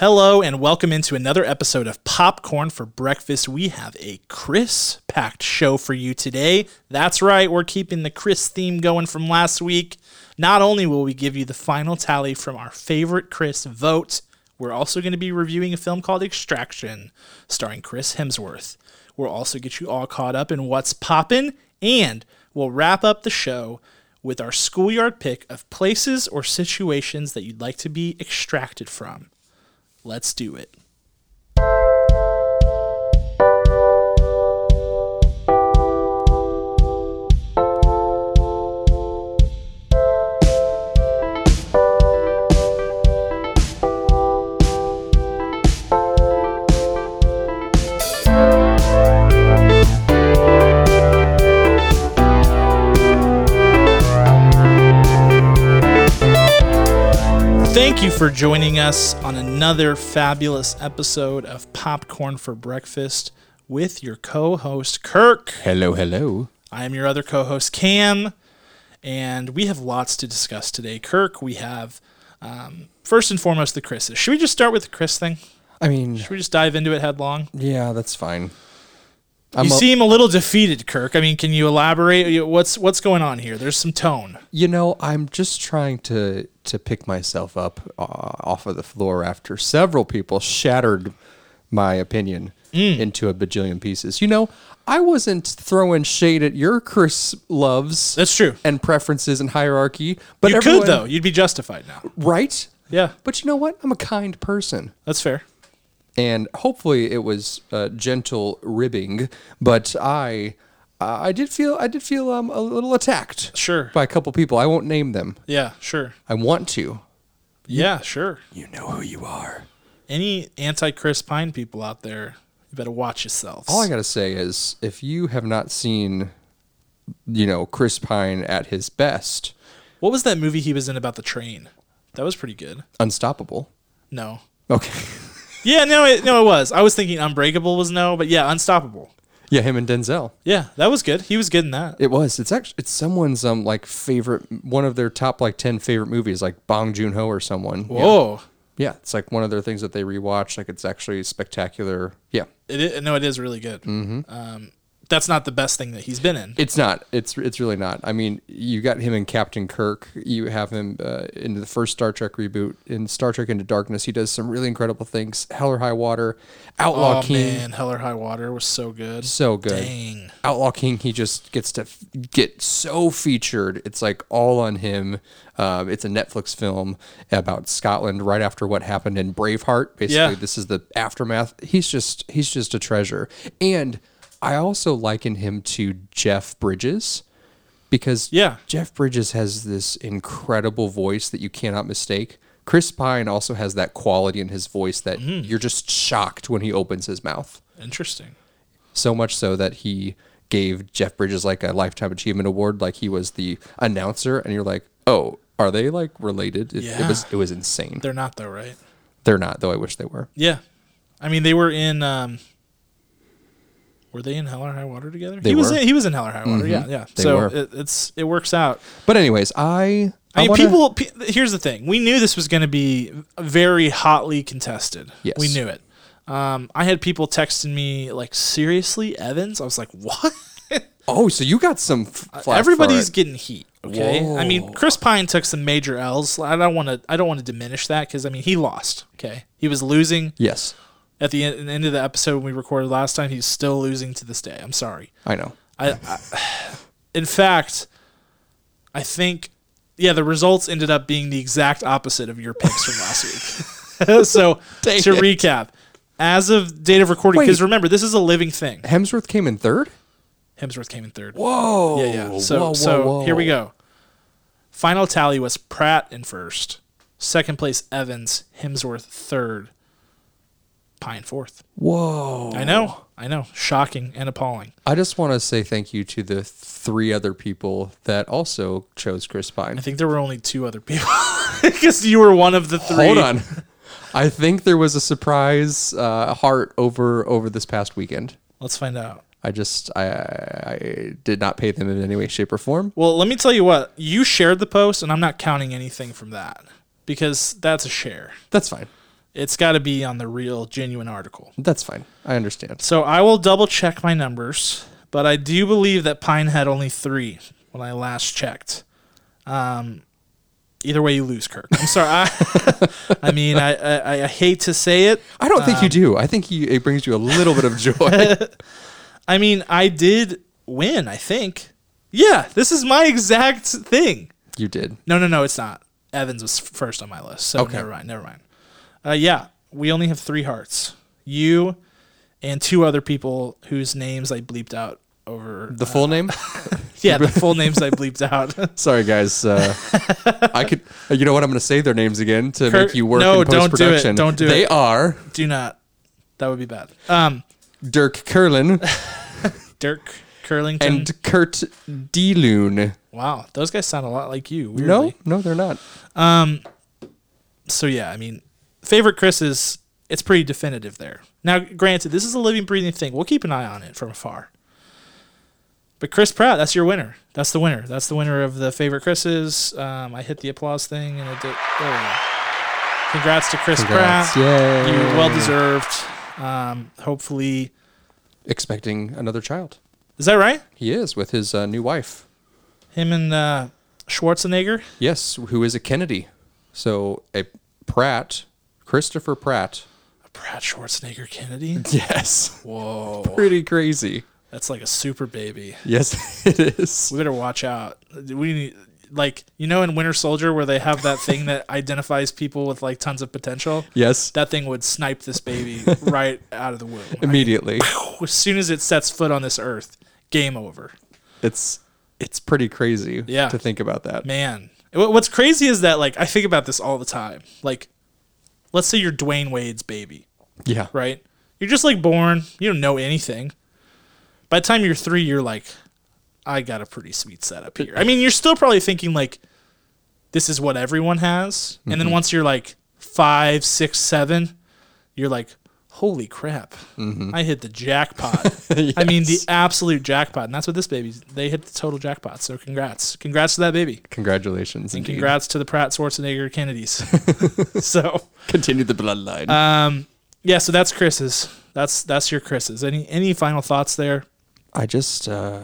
Hello and welcome into another episode of Popcorn for Breakfast. We have a Chris packed show for you today. That's right, we're keeping the Chris theme going from last week. Not only will we give you the final tally from our favorite Chris vote, we're also going to be reviewing a film called Extraction, starring Chris Hemsworth. We'll also get you all caught up in what's poppin', and we'll wrap up the show with our schoolyard pick of places or situations that you'd like to be extracted from. Let's do it. Thank you for joining us on another fabulous episode of Popcorn for Breakfast with your co host, Kirk. Hello, hello. I am your other co host, Cam, and we have lots to discuss today. Kirk, we have um, first and foremost the Chris's. Should we just start with the Chris thing? I mean, Should we just dive into it headlong? yeah, that's fine. You I'm a- seem a little defeated, Kirk. I mean, can you elaborate? What's what's going on here? There's some tone. You know, I'm just trying to to pick myself up uh, off of the floor after several people shattered my opinion Mm. into a bajillion pieces. You know, I wasn't throwing shade at your Chris loves That's true. and preferences and hierarchy, but you everyone, could though. You'd be justified now. right? Yeah, But you know what? I'm a kind person. that's fair. And hopefully it was uh, gentle ribbing, but I I did feel I did feel um, a little attacked Sure. by a couple people. I won't name them. Yeah, sure. I want to. Yeah, sure. You know who you are. Any anti Chris Pine people out there, you better watch yourselves. All I gotta say is, if you have not seen, you know, Chris Pine at his best, what was that movie he was in about the train? That was pretty good. Unstoppable. No. Okay. Yeah, no, it, no, it was. I was thinking Unbreakable was no, but yeah, Unstoppable. yeah, him and Denzel. Yeah, that was good. He was good in that. It was. It's actually it's someone's um like favorite one of their top like ten favorite movies, like Bong Joon Ho or someone. Yeah. Whoa. Yeah, it's like one of their things that they rewatch. Like it's actually spectacular. Yeah, It is, no, it is really good. Mm-hmm. Um, that's not the best thing that he's been in. it's not. It's it's really not. I mean, you got him in Captain Kirk. You have him uh, in the first Star Trek reboot. In Star Trek Into Darkness, he does some really incredible things. Hell or High Water, Outlaw oh King, man, Hell or High Water was so good. so good. Dang. Outlaw King, he just gets to f- get so featured. It's like all on him. Um, it's a Netflix film about Scotland right after what happened in Braveheart. Basically, Yeah. this is the aftermath. He's just he's just a treasure. And I also liken him to Jeff Bridges because Yeah. Jeff Bridges has this incredible voice that you cannot mistake. Chris Pine also has that quality in his voice that Mm-hmm. you're just shocked when he opens his mouth Interesting. so much so that he gave Jeff Bridges like a lifetime achievement award, like he was the announcer, and you're like, oh, are they like related? It, it was Yeah. it was insane. They're not though, right? They're not, though. I wish they were. Yeah. I mean, they were in. Um, were they in Hell or High Water together? They he was. were. In, he was in Hell or High Water. Yeah, yeah. They so were. It, it's it works out. But anyways, I I mean, wanna- people. Pe- here's the thing: we knew this was going to be very hotly contested. Yes. we knew it. Um, I had people texting me like, "Seriously, Evans?" I was like, "What?" Oh, so you got some f- flack for Everybody's it. getting heat. Okay, I mean, Chris Pine took some major L's. I don't want to. I don't want to diminish that because I mean, he lost. Okay, he was losing yes, at the end, end of the episode when we recorded last time. He's still losing to this day. I'm sorry. I know. I, I in fact, I think, yeah, the results ended up being the exact opposite of your picks from last week. so to it. recap, as of date of recording, because remember this is a living thing. Hemsworth came in third. Hemsworth came in third. Whoa. Yeah, yeah. So whoa, whoa, so whoa. here we go. Final tally was Pratt in first, second place Evans, Hemsworth third, Pine fourth. Whoa. I know, I know, shocking and appalling. I just want to say thank you to the three other people that also chose Chris Pine. I think there were only two other people because you were one of the three. Hold on. I think there was a surprise uh, heart over over this past weekend. Let's find out. I just I, I did not pay them in any way, shape, or form. Well, let me tell you what. You shared the post, and I'm not counting anything from that because that's a share. That's fine. It's got to be on the real, genuine article. That's fine. I understand. So I will double check my numbers, but I do believe that Pine had only three when I last checked. Um, either way, you lose, Kirk. I'm sorry. I, I mean, I, I I hate to say it. I don't Um, think you do. I think you, it brings you a little bit of joy. I mean, I did win. I think. Yeah, this is my exact thing. you did. No, no, no, it's not. Evans was first on my list. So Okay. never mind, never mind. Uh, yeah, we only have three hearts. You and two other people whose names I bleeped out over. The full name? yeah, the full names I bleeped out. Sorry, guys. Uh, I could. You know what? I'm going to say their names again to Kurt, make you work no, in don't post do it. Don't do they it. are Do not. That would be bad. Um, Dirk Curlin Dirk Curlington. and Kurt Deloon. wow, those guys sound a lot like you. No, Weirdly. no, they're not. Um, so yeah, I mean, favorite Chris is it's pretty definitive there. Now, granted, this is a living, breathing thing. We'll keep an eye on it from afar. But Chris Pratt, that's your winner. That's the winner. That's the winner of the favorite Chris's. Um, I hit the applause thing and it did. There we go. Congrats to Chris Congrats. Pratt. Yay. You well deserved. Um, hopefully, Expecting another child. is that right? He is with his uh, new wife. Him and uh, Schwarzenegger. Yes, who is a Kennedy. So a Pratt, Christopher Pratt. Pratt Schwarzenegger Kennedy. Yes. Whoa, Pretty crazy. that's like a super baby. Yes, it is. We better watch out. We need, like you know in Winter Soldier where they have that thing that identifies people with like tons of potential. Yes, That thing would snipe this baby right out of the womb. immediately. As soon as it sets foot on this earth, game over. It's it's pretty crazy Yeah. to think about that. Man, what's crazy is that like I think about this all the time. Like, let's say you're Dwyane Wade's baby, Yeah. right? You're just like born. You don't know anything. By the time you're three, you're like, I got a pretty sweet setup here. I mean, you're still probably thinking like, this is what everyone has. And then mm-hmm. once you're like five, six, seven, you're like, holy crap, I hit the jackpot. I mean, the absolute jackpot. And that's what this baby's, they hit the total jackpot. So congrats. Congrats to that baby. Congratulations. And indeed. congrats to the Pratt Schwarzenegger Kennedys. so, Continue the bloodline. um, yeah, so that's Chris's. That's that's your Chris's. Any any final thoughts there? I just uh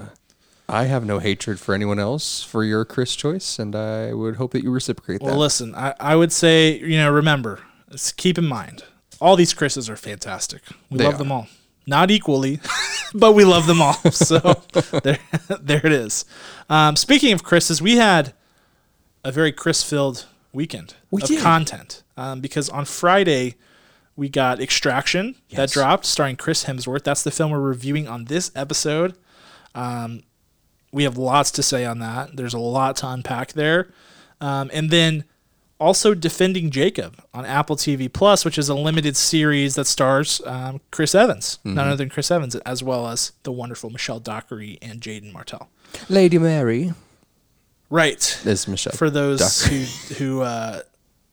I have no hatred for anyone else for your Chris choice, and I would hope that you reciprocate Well, that. listen, I, I would say, you know, remember, keep in mind, all these Chris's are fantastic. We They love are. them all. Not equally, but we love them all. So there, there it is. Um, speaking of Chris's, we had a very Chris filled weekend We of did. content um, because on Friday, we got Extraction that dropped starring Chris Hemsworth. That's the film we're reviewing on this episode. Um, we have lots to say on that. There's a lot to unpack there. Um, and then also Defending Jacob on Apple TV Plus, which is a limited series that stars um, Chris Evans, none other than Chris Evans, as well as the wonderful Michelle Dockery and Jaeden Martell. Lady Mary Right. is Michelle. For those Dockery. who who uh,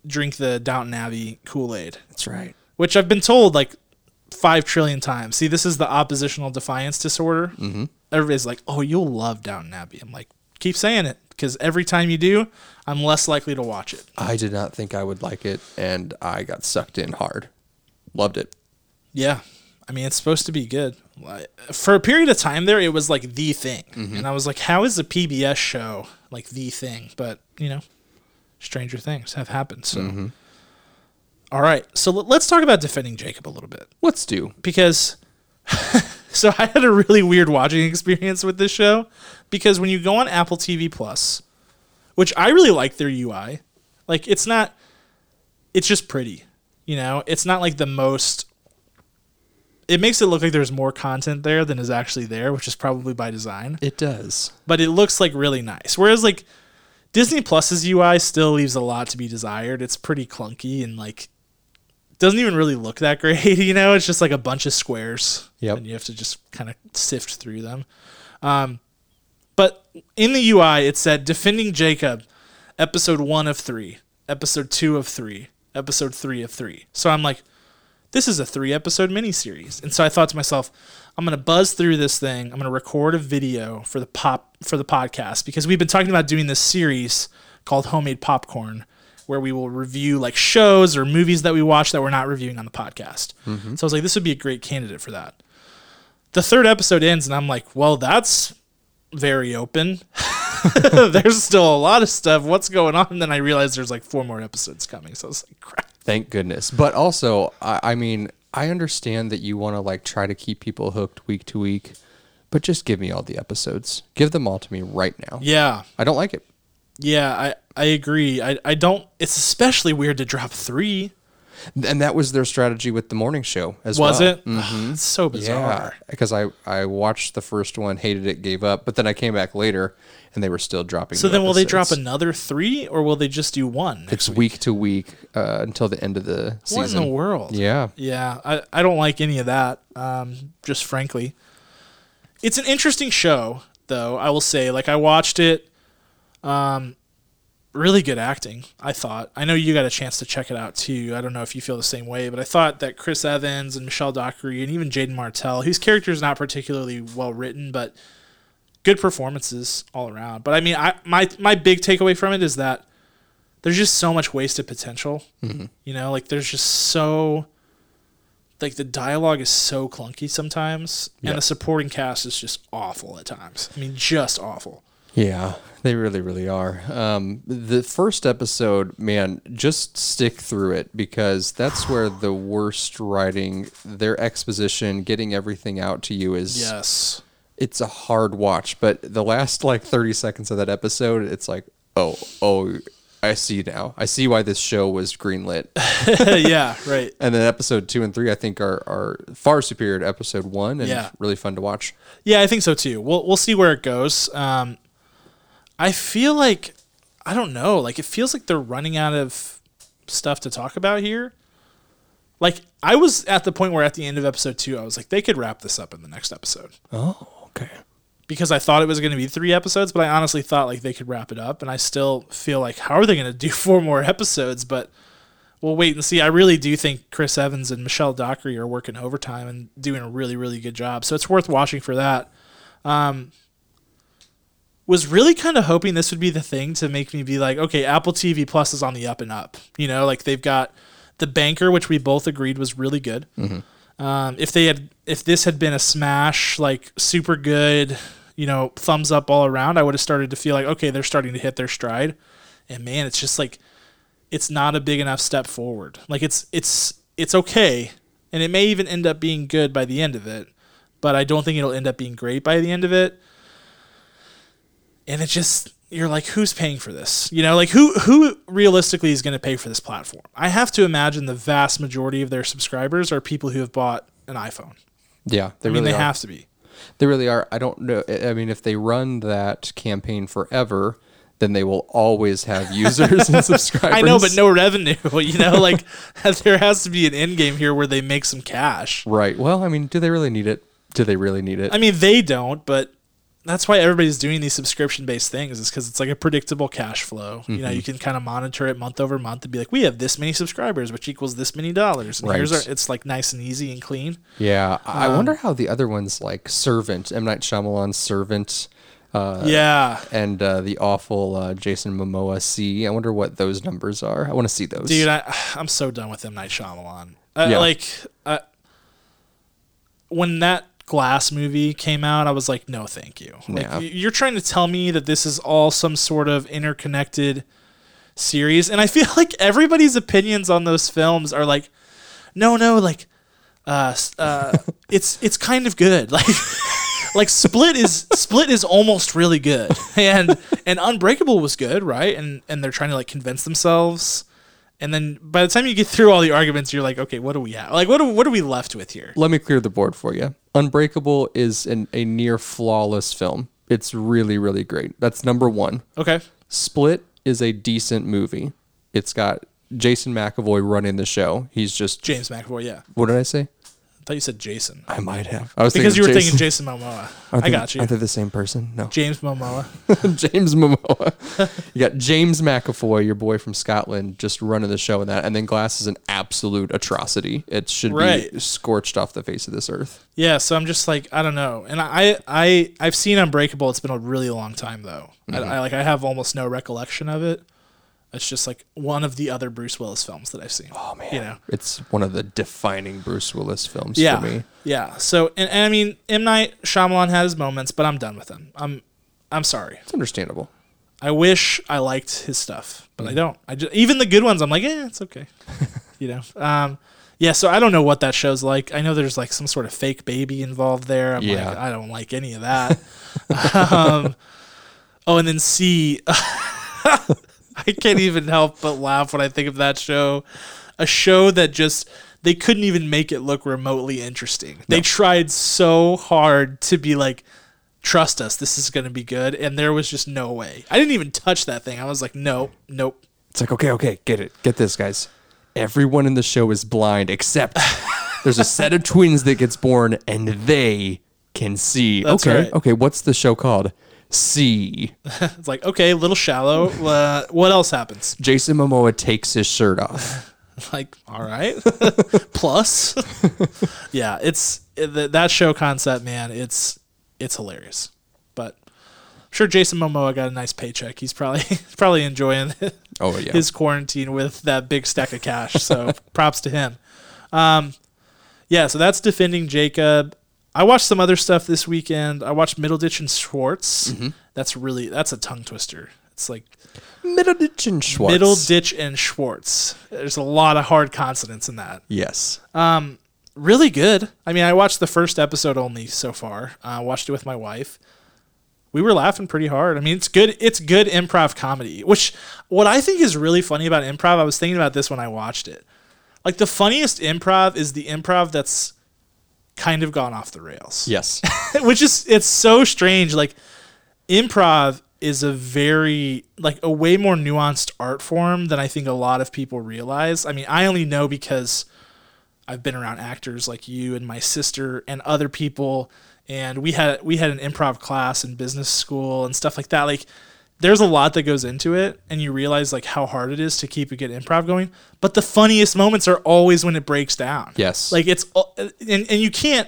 drink the Downton Abbey Kool Aid, That's right. which I've been told like five trillion times. See, this is the oppositional defiance disorder. Mm-hmm. Everybody's like, "Oh, you'll love Downton Abbey." I'm like, keep saying it because every time you do, I'm less likely to watch it. I did not think I would like it, and I got sucked in hard. Loved it. Yeah. I mean, it's supposed to be good. For a period of time there, it was like the thing. Mm-hmm. And I was like, how is a PBS show like the thing? But, you know, stranger things have happened. So, mm-hmm. All right. So let's talk about defending Jacob a little bit Let's do. because. so I had a really weird watching experience with this show because when you go on Apple TV Plus, which I really like their UI, like it's not, it's just pretty. You know, it's not like the most it makes it look like there's more content there than is actually there, which is probably by design. It does. But it looks like really nice. Whereas like Disney Plus's UI still leaves a lot to be desired. It's pretty clunky and like doesn't even really look that great, you know? It's just like a bunch of squares. Yep. And you have to just kind of sift through them. Um, but in the UI, it said Defending Jacob, episode one of three, episode two of three, episode three of three. So I'm like, this is a three episode miniseries. And so I thought to myself, I'm gonna buzz through this thing. I'm gonna record a video for the pop for the podcast because we've been talking about doing this series called Homemade Popcorn, where we will review like shows or movies that we watch that we're not reviewing on the podcast. Mm-hmm. So I was like, this would be a great candidate for that. The third episode ends, and I'm like, well, that's very open. there's still a lot of stuff. What's going on? And then I realized there's like four more episodes coming. So I was like, crap. Thank goodness. But also, I, I mean, I understand that you want to like try to keep people hooked week to week, but just give me all the episodes. Give them all to me right now. Yeah. I don't like it. Yeah, I, I agree. I, I don't, it's especially weird to drop three. And that was their strategy with the morning show as Was well. Was it? Ugh, it's so bizarre. Yeah, because I I watched the first one, hated it, gave up, but then I came back later, and they were still dropping. So then will they drop another three or will they just do one? It's week to week uh, until the end of the What season. What in the world? Yeah, Yeah, I, I don't like any of that. Um, just frankly, it's an interesting show, though. I will say, like I watched it. Um, really good acting. I thought. I know you got a chance to check it out too. I don't know if you feel the same way, but I thought that Chris Evans and Michelle Dockery and even Jaeden Martell, whose character is not particularly well written, but good performances all around. But I mean, I my my big takeaway from it is that there's just so much wasted potential. You know, like there's just so like the dialogue is so clunky sometimes Yeah. and the supporting cast is just awful at times. I mean, just awful. Yeah, they really, really are. Um, the first episode, man, just stick through it because that's where the worst writing, their exposition, getting everything out to you is. Yes. it's a hard watch, but the last like 30 seconds of that episode, it's like, oh, oh, I see now. I see why this show was greenlit. yeah, right. and then episode two and three, I think, are, are far superior to episode one and Yeah. really fun to watch. Yeah, I think so too. We'll we'll see where it goes. Um, I feel like I don't know. Like it feels like they're running out of stuff to talk about here. Like I was at the point where at the end of episode two, I was like, they could wrap this up in the next episode Oh, okay. because I thought it was going to be three episodes, but I honestly thought like they could wrap it up, and I still feel like how are they going to do four more episodes? But we'll wait and see. I really do think Chris Evans and Michelle Dockery are working overtime and doing a really really good job, so it's worth watching for that. Um, was really kind of hoping this would be the thing to make me be like, okay, Apple TV Plus is on the up and up. You know, like they've got the Banker, which we both agreed was really good. Um, if they had, if this had been a smash, like super good, you know, thumbs up all around, I would have started to feel like, okay, they're starting to hit their stride. And man, it's just like, it's not a big enough step forward. Like it's, it's, it's okay, and it may even end up being good by the end of it, but I don't think it'll end up being great by the end of it. And it just, you're like, who's paying for this? You know, like who who realistically is going to pay for this platform? I have to imagine the vast majority of their subscribers are people who have bought an iPhone. Yeah, they I mean, really they are. have to be. They really are. I don't know. I I mean, if they run that campaign forever, then they will always have users and subscribers. I know, but no revenue. You know, like there has to be an end game here where they make some cash. Right. Well, I mean, do they really need it? Do they really need it? I mean, they don't, but that's why everybody's doing these subscription based things is because it's like a predictable cash flow. You know, Mm-hmm. you can kind of monitor it month over month and be like, we have this many subscribers, which equals this many dollars. And here's our, Right. it's like nice and easy and clean. Yeah, I I Um, wonder how the other ones like Servant, M Night Shyamalan's Servant, uh, yeah. and uh, the awful uh, Jason Momoa see. I wonder what those numbers are. I want to see those. Dude, I, I'm so done with M. Night Shyamalan. Uh, Yeah. Like, uh, when that Glass movie came out, I was like, no, thank you. Like, Yeah. You're trying to tell me that this is all some sort of interconnected series. And I feel like everybody's opinions on those films are like, no, no, like, uh, uh, it's it's kind of good. Like, like Split is Split is almost really good, and and Unbreakable was good, right? And and they're trying to like convince themselves. And then by the time you get through all the arguments, you're like, okay, what do we have? Like, what are, what are we left with here? Let me clear the board for you. Unbreakable is an, a near flawless film. It's really, really great. That's number one. Okay, Split is a decent movie. It's got Jason McAvoy running the show. He's just James McAvoy. Yeah, what did I say? I thought you said Jason I might have. I was because you were thinking thinking Jason Momoa. Aren't I they- got you, Aren't they the same person? No. James Momoa. James Momoa. you got James McAvoy, your boy from Scotland, just running the show in that, and then Glass is an absolute atrocity. It should Right. be scorched off the face of this earth. Yeah, so I'm just like I don't know, and I I I've seen Unbreakable. It's been a really long time though. I, mm-hmm. I like I have almost no recollection of it. It's just like one of the other Bruce Willis films that I've seen. Oh man, You know. it's one of the defining Bruce Willis films yeah, for me. yeah. So, and, and I mean, M Night Shyamalan had his moments, but I'm done with him. I'm, I'm sorry. It's understandable. I wish I liked his stuff, but Mm. I don't. I just, even the good ones, I'm like, eh, it's okay. you know. Um, yeah. So I don't know what that show's like. I know there's like some sort of fake baby involved there. I'm Yeah. like, I don't like any of that. um, oh, and then See. I can't even help but laugh when I think of that show. A show that just they couldn't even make it look remotely interesting. They tried so hard to be like, trust us, this is going to be good, and there was just no way. I didn't even touch that thing. I was like, no, nope. It's like, okay, okay, get it. Get this, guys. Everyone in the show is blind except there's a set of twins that gets born and they can see. That's okay, right. okay, what's the show called? See. It's like, okay, a little shallow. Uh, what else happens? Jason Momoa takes his shirt off. Like, all right. Plus, yeah, it's th- that show concept, man. It's it's hilarious. But I'm sure Jason Momoa got a nice paycheck. He's probably probably enjoying Oh yeah. his quarantine with that big stack of cash. So props to him. Um, yeah, so that's defending Jacob. I watched some other stuff this weekend. I watched Middleditch and Schwartz. Mm-hmm. That's really that's a tongue twister. It's like Middleditch and Schwartz. Middleditch and Schwartz. There's a lot of hard consonants in that. Yes. Um, Really good. I mean, I watched the first episode only so far. I uh, watched it with my wife. We were laughing pretty hard. I mean, it's good. It's good improv comedy. Which, what I think is really funny about improv, I was thinking about this when I watched it. Like the funniest improv is the improv that's kind of gone off the rails. Yes. which is it's so strange like improv is a very like a way more nuanced art form than i think a lot of people realize i mean i only know because i've been around actors like you and my sister and other people and we had we had an improv class in business school and stuff like that like there's a lot that goes into it and you realize like how hard it is to keep a good improv going but the funniest moments are always when it breaks down Yes. like it's and, and you can't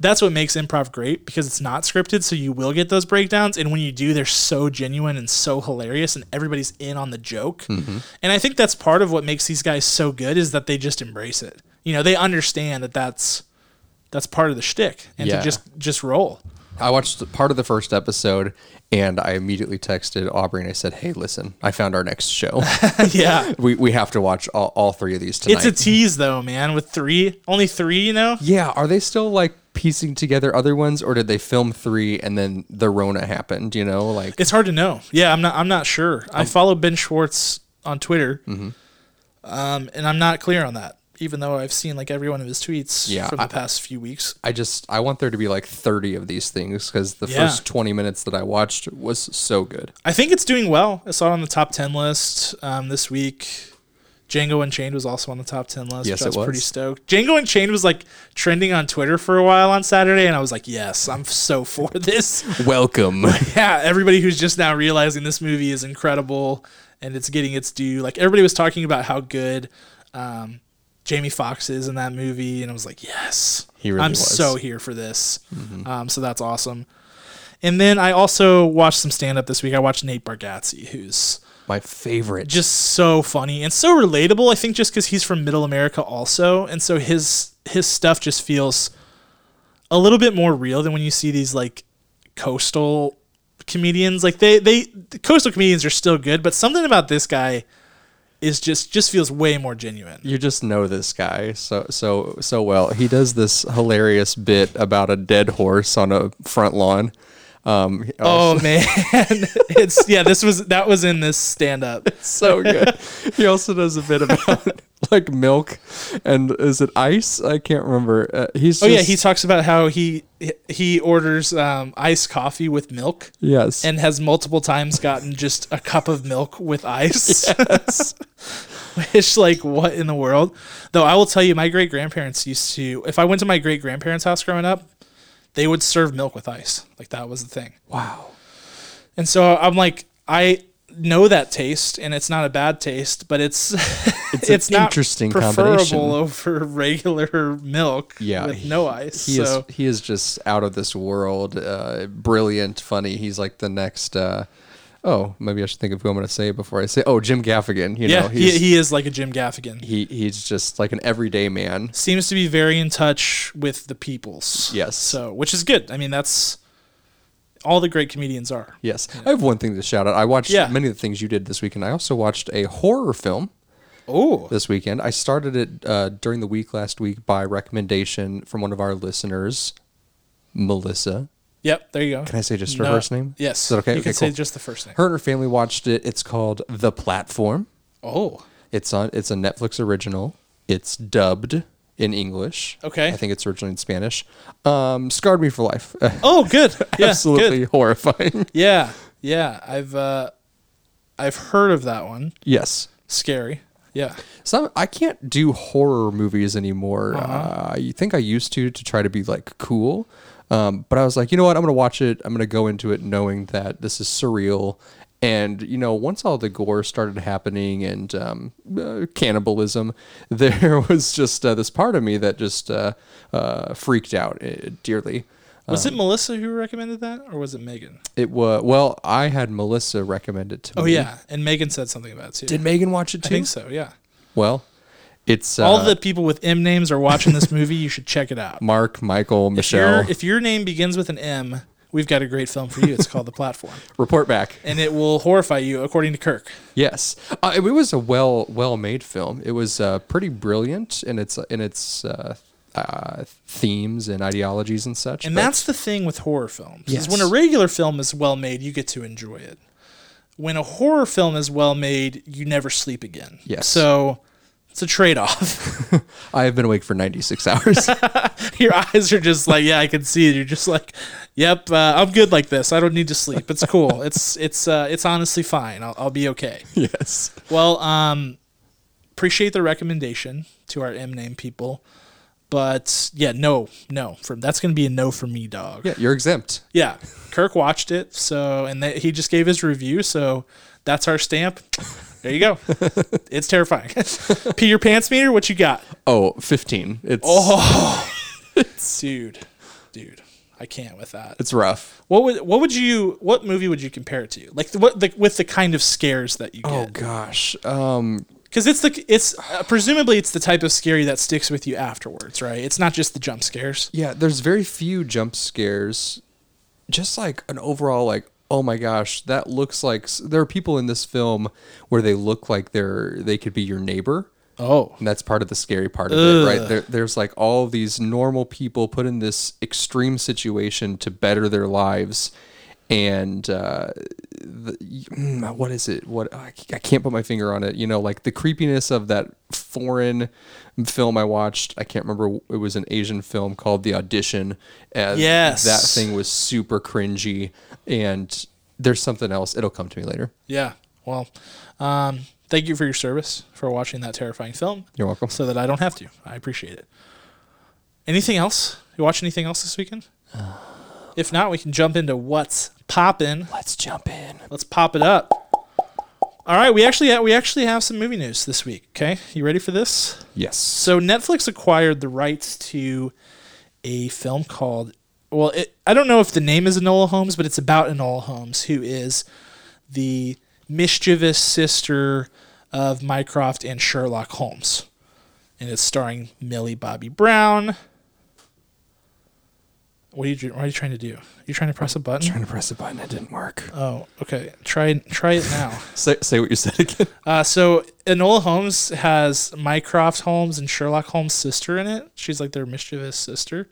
that's what makes improv great because it's not scripted so you will get those breakdowns and when you do they're so genuine and so hilarious and everybody's in on the joke Mm-hmm. and i think that's part of what makes these guys so good is that they just embrace it you know they understand that that's that's part of the shtick and Yeah. to just just roll I watched part of the first episode and I immediately texted Aubrey and I said, Hey, listen, I found our next show. yeah we, we have to watch all, all three of these tonight. it's a tease though man with three only three you know yeah. Are they still like piecing together other ones or did they film three and then the Rona happened? You know, like It's hard to know. Yeah, I'm not. I'm not sure. I follow Ben Schwartz on Twitter, Mm-hmm. um, and I'm not clear on that. Even though I've seen like every one of his tweets Yeah, from the I- past few weeks. I just I want there to be like 30 of these things because the Yeah. first 20 minutes that I watched was so good. I think it's doing well. I saw it on the top ten list um, this week. Django Unchained was also on the top ten list. Yes, I it was, was. pretty stoked. Django Unchained was like trending on Twitter for a while on Saturday, and I was like, yes, I'm so for this. Welcome. yeah, everybody who's just now realizing this movie is incredible and it's getting its due. Like everybody was talking about how good um, Jamie Foxx is in that movie, and I was like, yes, He really I'm was. so here for this. Um, so that's awesome. And then I also watched some stand up this week. I watched Nate Bargatze, who's My favorite. just so funny and so relatable. I think just because he's from Middle America also, and so his his stuff just feels a little bit more real than when you see these like coastal comedians. Like they they the coastal comedians are still good, but something about this guy is just just feels way more genuine. you just know this guy so so so well. He does this hilarious bit about a dead horse on a front lawn. Um, Oh man, it's yeah. This was that was in this stand up. so good. he also does a bit about like milk and is it ice? I can't remember. Uh, he's Oh yeah, he talks about how he he orders um, iced coffee with milk. yes and has multiple times gotten just a cup of milk with ice. Which, like, what in the world? Though I will tell you, my great grandparents used to, if I went to my great grandparents' house growing up, they would serve milk with ice. Like, that was the thing. wow. And so I'm like, I know that taste, and it's not a bad taste, but it's it's, an not interesting preferable combination. over regular milk Yeah, with no ice. He so is he is just out of this world. Uh, brilliant, funny. He's like the next uh, oh, maybe I should think of who I'm going to say before I say. Oh, Jim Gaffigan. You yeah, know, he, he's, he is like a Jim Gaffigan. he he's just like an everyday man. Seems to be very in touch with the peoples. Yes. So, which is good. I mean, that's all the great comedians are. Yes, I have one thing to shout out. I watched Yeah. many of the things you did this weekend. I also watched a horror film Oh, this weekend. I started it uh, during the week last week by recommendation from one of our listeners, Melissa. Yep. There you go. Can I say just her No- first name? Yes. Is that okay? You can Okay, say cool. just the first name. Her and her family watched it. It's called The Platform. Oh, It's on. It's a Netflix original. It's dubbed in English. Okay. I think it's originally in Spanish. Um, scarred me for life. oh, good. Yeah, Absolutely Good. horrifying. Yeah, yeah. I've uh, I've heard of that one. yes. Scary. Yeah. Some I can't do horror movies anymore. Uh-huh. Uh, I think I used to to try to be like cool, um, but I was like, you know what? I'm gonna watch it. I'm gonna go into it knowing that this is surreal. And you know, once all the gore started happening and um, uh, cannibalism, there was just uh, this part of me that just uh, uh, freaked out uh, dearly. Was Um, it Melissa who recommended that, or was it Megan? It was well, I had Melissa recommend it to Oh me. Oh yeah, and Megan said something about it too. Did Megan watch it too? I think so. Yeah. Well, it's uh, All the people with M names are watching this movie. You should check it out. Mark, Michael, Michelle. your- if your name begins with an M, we've got a great film for you. It's called The Platform, Report back. and it will horrify you, according to Kirk. Yes, uh, it was a well well made film. It was uh, pretty brilliant in its in its uh, uh, themes and ideologies and such. And that's the thing with horror films. Is Yes. when a regular film is well made, you get to enjoy it. When a horror film is well made, you never sleep again. Yes. So it's a trade off. I have been awake for ninety six hours. Your eyes are just like, yeah, I can see it. You're just like, yep, uh, I'm good like this. I don't need to sleep. It's cool. it's it's uh, it's honestly fine. I'll, I'll be okay. yes. Well, um, appreciate the recommendation to our M name people, but yeah, no, no. From that's gonna be a no for me, dog. Yeah, you're exempt. Yeah, Kirk watched it, so and th- he just gave his review, so that's our stamp. There you go. it's terrifying. Pee your pants meter. What you got? Oh, 15. It's Oh, dude, dude, I can't with that. it's rough. What would what would you what movie would you compare it to? Like the, what the, with the kind of scares that you Oh get? gosh. Um Because it's the it's uh, presumably it's the type of scary that sticks with you afterwards, right? It's not just the jump scares. yeah, there's very few jump scares. Just like an overall like oh my gosh, that looks like there are people in this film where they look like they're they could be your neighbor. Oh, And that's part of the scary part of it, right? There, there's like all these normal people put in this extreme situation to better their lives. And uh, the, mm, what is it? What I I can't put my finger on it. You know, like the creepiness of that foreign film I watched. I can't remember. It was an Asian film called The Audition. And Yes. that thing was super cringy. And there's something else. It'll come to me later. yeah. Well, um, thank you for your service for watching that terrifying film. You're welcome. so that I don't have to. I appreciate it. Anything else? You watch anything else this weekend? If not, we can jump into what's popping. Let's jump in. Let's pop it up. All right, we actually have, we actually have some movie news this week. Okay, you ready for this? Yes. So Netflix acquired the rights to a film called. Well, it, I don't know if the name is Enola Holmes, but it's about Enola Holmes, who is the mischievous sister of Mycroft and Sherlock Holmes, and it's starring Millie Bobby Brown. What are you? What are you trying to do? You're trying to press a button? I'm Trying to press a button. It didn't work. Oh, okay. Try try it now. Say, say what you said again. Uh, so Enola Holmes has Mycroft Holmes and Sherlock Holmes' sister in it. She's like their mischievous sister,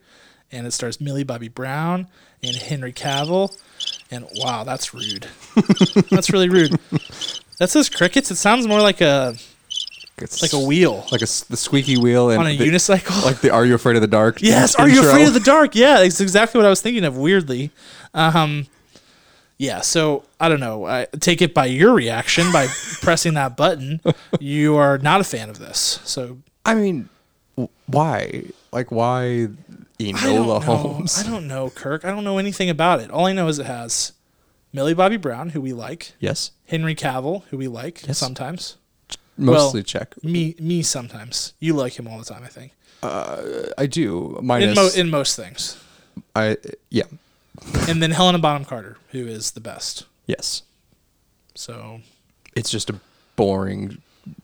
and it stars Millie Bobby Brown and Henry Cavill. And wow, that's rude. that's really rude. That says crickets. It sounds more like a It's like a wheel like a the squeaky wheel and on a the- unicycle. like the Are You Afraid of the Dark? yes, are you afraid of the dark? Yeah, it's exactly what I was thinking of. Weirdly, um, yeah. So I don't know. I take it by your reaction by pressing that button. You are not a fan of this. So I mean, why? Like why I Enola know. Holmes? I don't know, Kirk. I don't know anything about it. All I know is it has Millie Bobby Brown, who we like, Yes, Henry Cavill, who we like Yes. sometimes. Mostly Well, check. Me, me sometimes. You like him all the time, I think. Uh, I do. In, mo- in most things. I yeah And then Helena Bonham Carter, who is the best. yes. So It's just a boring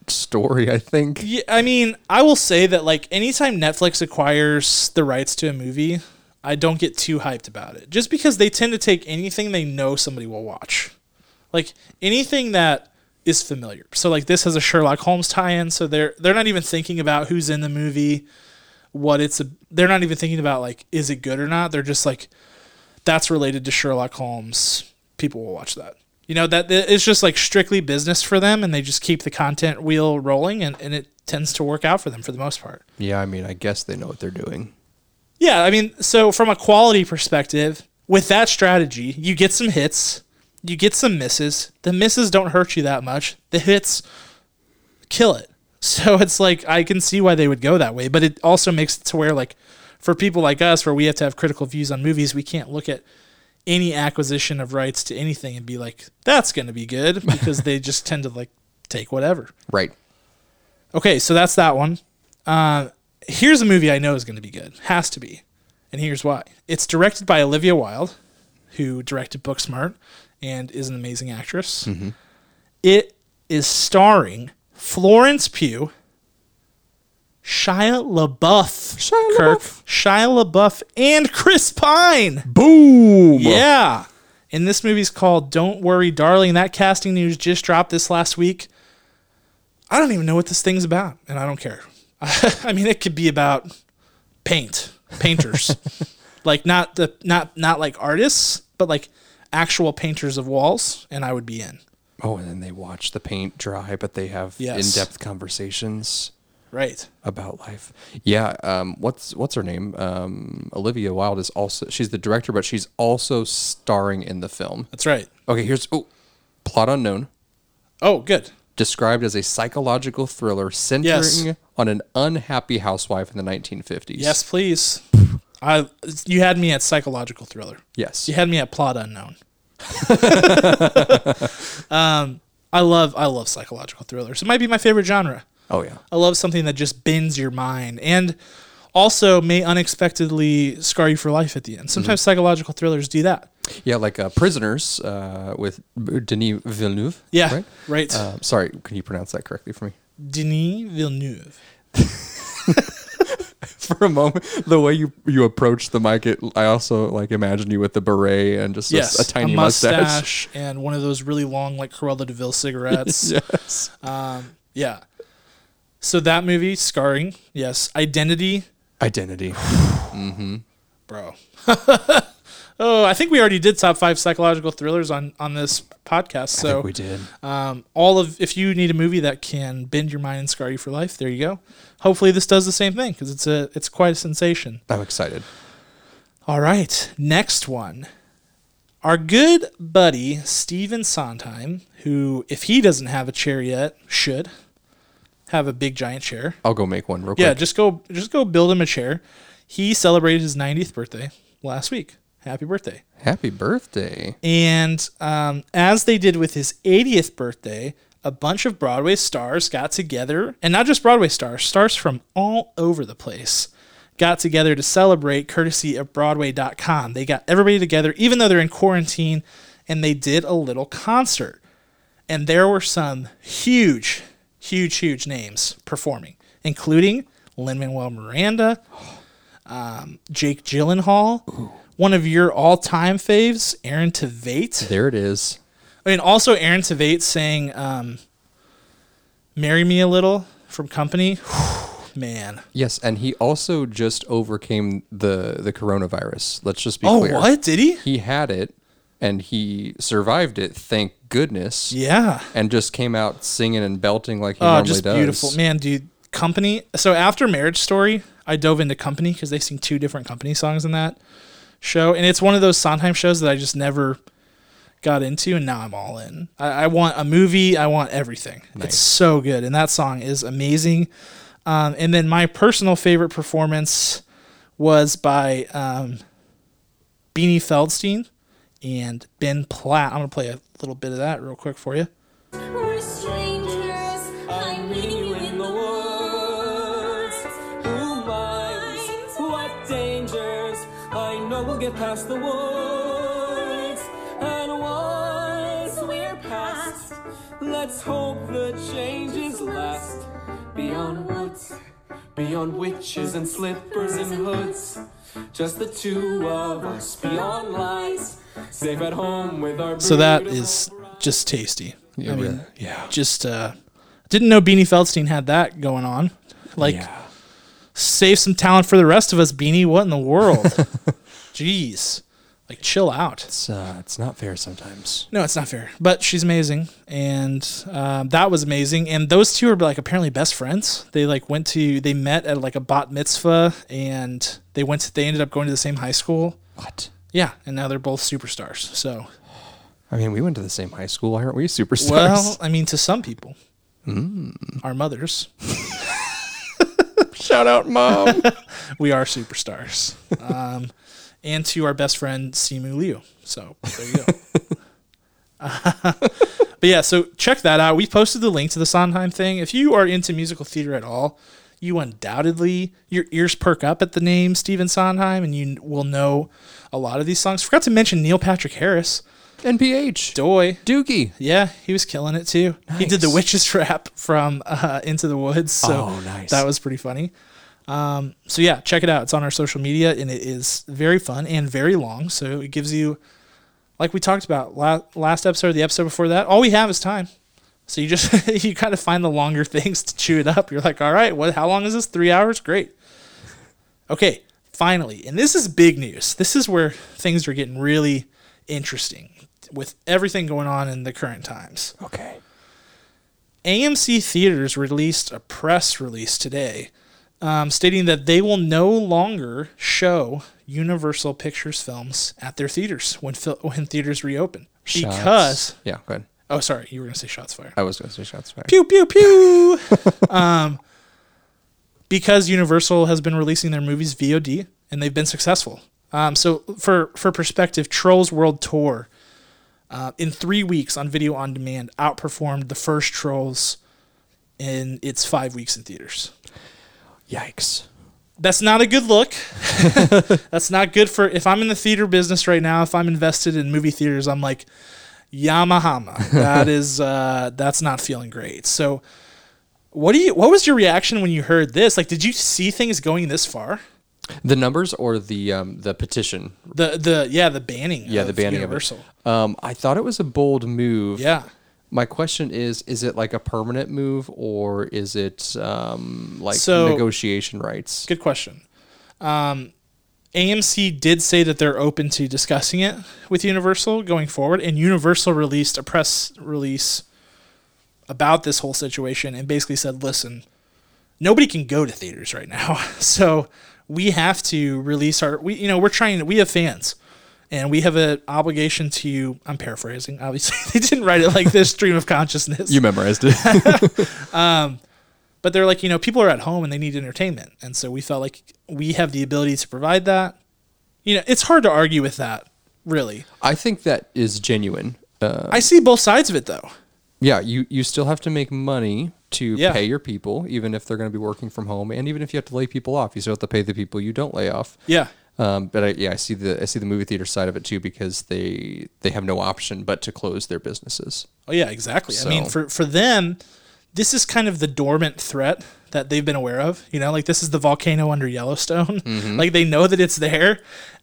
story, I think. Yeah, I mean, I will say that like anytime Netflix acquires the rights to a movie, I don't get too hyped about it. Just because they tend to take anything they know somebody will watch. Like anything that is familiar. So like this has a Sherlock Holmes tie-in, so they're they're not even thinking about who's in the movie, what it's a they're not even thinking about like is it good or not. They're just like that's related to Sherlock Holmes. People will watch that. You know, that it's just like strictly business for them and they just keep the content wheel rolling and, and it tends to work out for them for the most part. Yeah, I mean, I guess they know what they're doing. Yeah, I mean, so from a quality perspective, with that strategy, you get some hits, you get some misses. The misses don't hurt you that much. The hits kill it. So it's like I can see why they would go that way, but it also makes it to where like for people like us where we have to have critical views on movies, we can't look at any acquisition of rights to anything and be like that's going to be good because they just tend to like take whatever. Right. Okay, so that's that one. Uh, here's a movie I know is going to be good. Has to be. And here's why. It's directed by Olivia Wilde, who directed Booksmart and is an amazing actress. Mm-hmm. It is starring Florence Pugh, Shia LaBeouf, Shia Kirk, LaBeouf. Shia LaBeouf, and Chris Pine. Boom! Yeah. And this movie's called Don't Worry, Darling. That casting news just dropped this last week. I don't even know what this thing's about, and I don't care. I mean, it could be about paint, painters. like not the not not like artists, but like actual painters of walls, and I would be in. Oh, and then they watch the paint dry, but they have Yes. in-depth conversations Right. about life. Yeah. Um. What's What's her name? Um. Olivia Wilde is also she's the director, but she's also starring in the film. That's right. Okay. Here's oh, plot unknown. Oh, good. Described as a psychological thriller centering Yes. on an unhappy housewife in the 1950s. Yes, please. I you had me at psychological thriller. Yes. You had me at plot unknown. um, I love I love psychological thrillers. It might be my favorite genre. Oh yeah. I love something that just bends your mind and also may unexpectedly scar you for life at the end. Sometimes psychological thrillers do that. Yeah, like uh, Prisoners uh, with Denis Villeneuve. Yeah, Right. right. Uh, sorry, can you pronounce that correctly for me? Denis Villeneuve. For a moment, the way you you approach the mic, it, I also like imagine you with the beret and just a- Yes, a, tiny mustache. mustache and one of those really long like Cruella de Vil cigarettes. yes. Um, yeah. So that movie, Scarring, yes. Identity, Identity. bro. oh, I think we already did top five psychological thrillers on on this podcast. I So think we did. um, all of if you need a movie that can bend your mind and scar you for life, there you go. Hopefully this does the same thing because it's a it's quite a sensation. I'm excited. All right, next one. Our good buddy Stephen Sondheim, who if he doesn't have a chair yet, should have a big giant chair. I'll go make one real Yeah, quick. Yeah, just go just go build him a chair. He celebrated his 90th birthday last week. Happy birthday. Happy birthday. And um, as they did with his 80th birthday, a bunch of Broadway stars got together, and not just Broadway stars, stars from all over the place got together to celebrate courtesy of Broadway.com. They got everybody together, even though they're in quarantine, and they did a little concert. And there were some huge, huge, huge names performing, including Lin Manuel Miranda, um, Jake Gyllenhaal, one of your all time faves, Aaron Tveit. There it is. I mean, also Aaron Tveit saying um, "Marry Me a Little" from Company. Man, Yes, and he also just overcame the the coronavirus. Let's just be oh clear. what did he? He had it and he survived it, thank goodness. Yeah. And just came out singing and belting like he Oh, normally just does. beautiful, man, dude. Company. So after Marriage Story, I dove into Company because they sing two different Company songs in that show, and it's one of those Sondheim shows that I just never got into, and now I'm all in. I, I want a movie. I want everything. Nice. It's so good, and that song is amazing. Um, and then my personal favorite performance was by um, Beanie Feldstein and Ben Platt. I'm gonna play a little bit of that real quick for you. We're strangers. I Let's hope the changes last beyond woods, beyond witches and slippers and hoods. Just the two of us beyond lies, safe at home with our. So that is just tasty. Yeah, I mean, really. yeah. just uh, didn't know Beanie Feldstein had that going on. Like, yeah. save some talent for the rest of us, Beanie. What in the world? Jeez, like chill out. It's uh, it's not fair sometimes. No, it's not fair. But she's amazing, and um, that was amazing. And those two are like apparently best friends. They like went to they met at like a bat mitzvah, and they went. To, they ended up going to the same high school. What? Yeah, and now they're both superstars. So, I mean, we went to the same high school. Why aren't we superstars? well, I mean, to some people, our mothers, shout out, mom. we are superstars. Um, and to our best friend Simu Liu. So there you go. but yeah, so check that out. We posted the link to the Sondheim thing. If you are into musical theater at all, you undoubtedly your ears perk up at the name Stephen Sondheim, and you will know a lot of these songs. Forgot to mention Neil Patrick Harris, NPH. Doy. Doogie. Yeah, he was killing it too. He did the witch's rap from uh, Into the Woods, so Oh, nice. that was pretty funny. Um, so yeah, check it out. It's on our social media, and it is very fun and very long. So it gives you, like we talked about la- last episode, the episode before that. All we have is time. So you just you kind of find the longer things to chew it up. You're like, all right, what? How long is this? Three hours? Great. Okay, finally, and this is big news. This is where things are getting really interesting with everything going on in the current times. Okay. AMC Theaters released a press release today um, stating that they will no longer show Universal Pictures films at their theaters when fil- when theaters reopen. Shots. Because Yeah, go ahead. oh, sorry, you were gonna say shots fired. I was going to say shots fired. Pew pew pew. um, because Universal has been releasing their movies VOD and they've been successful. Um, so for for perspective, Trolls World Tour uh, in three weeks on video on demand outperformed the first Trolls in its five weeks in theaters. Yikes. That's not a good look. That's not good for if I'm in the theater business right now. If I'm invested in movie theaters, I'm like Yamahama. That is uh, that's not feeling great. So, what do you? What was your reaction when you heard this? Like, did you see things going this far? The numbers or the um, the petition? The the yeah the banning. Yeah, the banning Universal. of it. Um, I thought it was a bold move. Yeah. My question is: Is it like a permanent move, or is it um, like So- negotiation rights? Good question. Um, AMC did say that they're open to discussing it with Universal going forward, and Universal released a press release about this whole situation and basically said, "Listen, nobody can go to theaters right now, so we have to release our. We you know we're trying. We have fans." And we have an obligation to. you. I'm paraphrasing. Obviously, they didn't write it like this. Stream of consciousness. You memorized it. but they're like, you know, people are at home and they need entertainment. And so we felt like we have the ability to provide that. You know, it's hard to argue with that, really. I think that is genuine. Uh, I see both sides of it, though. yeah, you you still have to make money to Yeah. pay your people, even if they're going to be working from home, and even if you have to lay people off, you still have to pay the people you don't lay off. Yeah. Um, but I, yeah, I see the I see the movie theater side of it too because they they have no option but to close their businesses. Oh, yeah, exactly. I mean, for, for them, this is kind of the dormant threat that they've been aware of. You know, like this is the volcano under Yellowstone. like they know that it's there,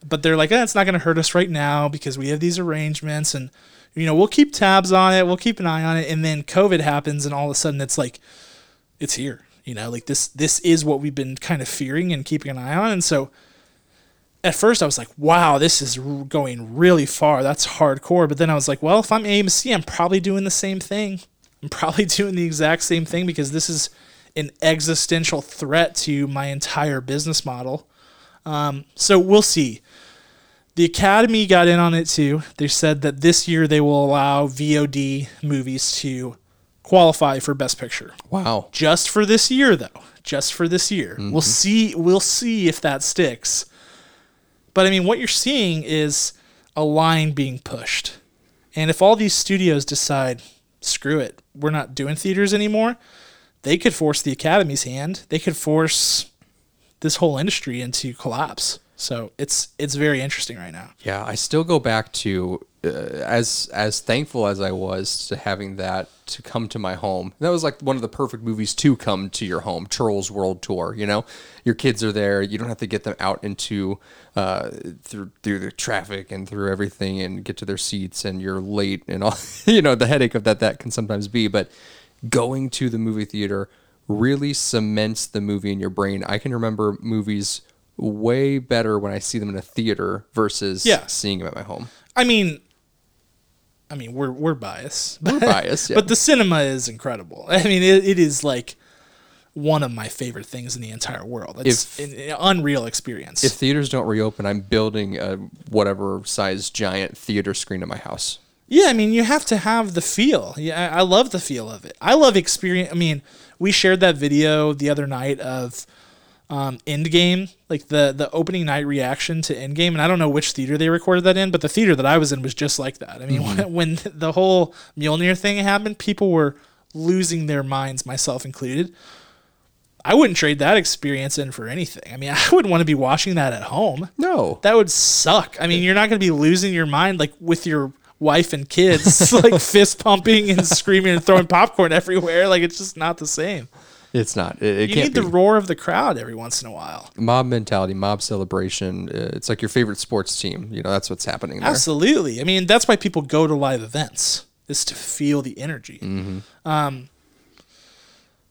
but they're like, eh, it's not going to hurt us right now because we have these arrangements and, you know, we'll keep tabs on it. We'll keep an eye on it. And then COVID happens and all of a sudden it's like, it's here. You know, like this this is what we've been kind of fearing and keeping an eye on. And so at first I was like, wow, this is going really far. That's hardcore. But then I was like, well, if I'm AMC, I'm probably doing the same thing. I'm probably doing the exact same thing because this is an existential threat to my entire business model. Um, so we'll see. The Academy got in on it too. They said that this year they will allow VOD movies to qualify for Best Picture Wow. just for this year though just for this year we'll see we'll see if that sticks but i mean what you're seeing is a line being pushed. And if all these studios decide screw it we're not doing theaters anymore they could force the academy's hand. They could force this whole industry into collapse. So it's it's very interesting right now. Yeah, I still go back to uh, as as thankful as I was to having that to come to my home. That was like one of the perfect movies to come to your home. Trolls World Tour. You know, your kids are there. You don't have to get them out into uh, through through the traffic and through everything and get to their seats and you're late and all. You know, the headache of that that can sometimes be. But going to the movie theater really cements the movie in your brain. I can remember movies way better when I see them in a theater versus Yeah. seeing them at my home. I mean, I mean, we're we're biased. We're biased, yeah. but the cinema is incredible. I mean, it, it is like one of my favorite things in the entire world. It's If- an, unreal experience. If theaters don't reopen, I'm building a whatever size giant theater screen in my house. Yeah, I mean, you have to have the feel. Yeah, I I love the feel of it. I love experience. I mean, we shared that video the other night of um, Endgame, like the the opening night reaction to Endgame, and I don't know which theater they recorded that in, but the theater that I was in was just like that. I mean, when, when the whole Mjolnir thing happened, people were losing their minds, myself included. I wouldn't trade that experience in for anything. I mean, I wouldn't want to be watching that at home. No, That would suck. I mean, you're not going to be losing your mind like with your wife and kids, like fist pumping and screaming and throwing popcorn everywhere. Like it's just not the same. It's not. It, it You need be. the roar of the crowd every once in a while. mob mentality, mob celebration. Uh, it's like your favorite sports team. You know, that's what's happening there. Absolutely. I mean, that's why people go to live events is to feel the energy. Um,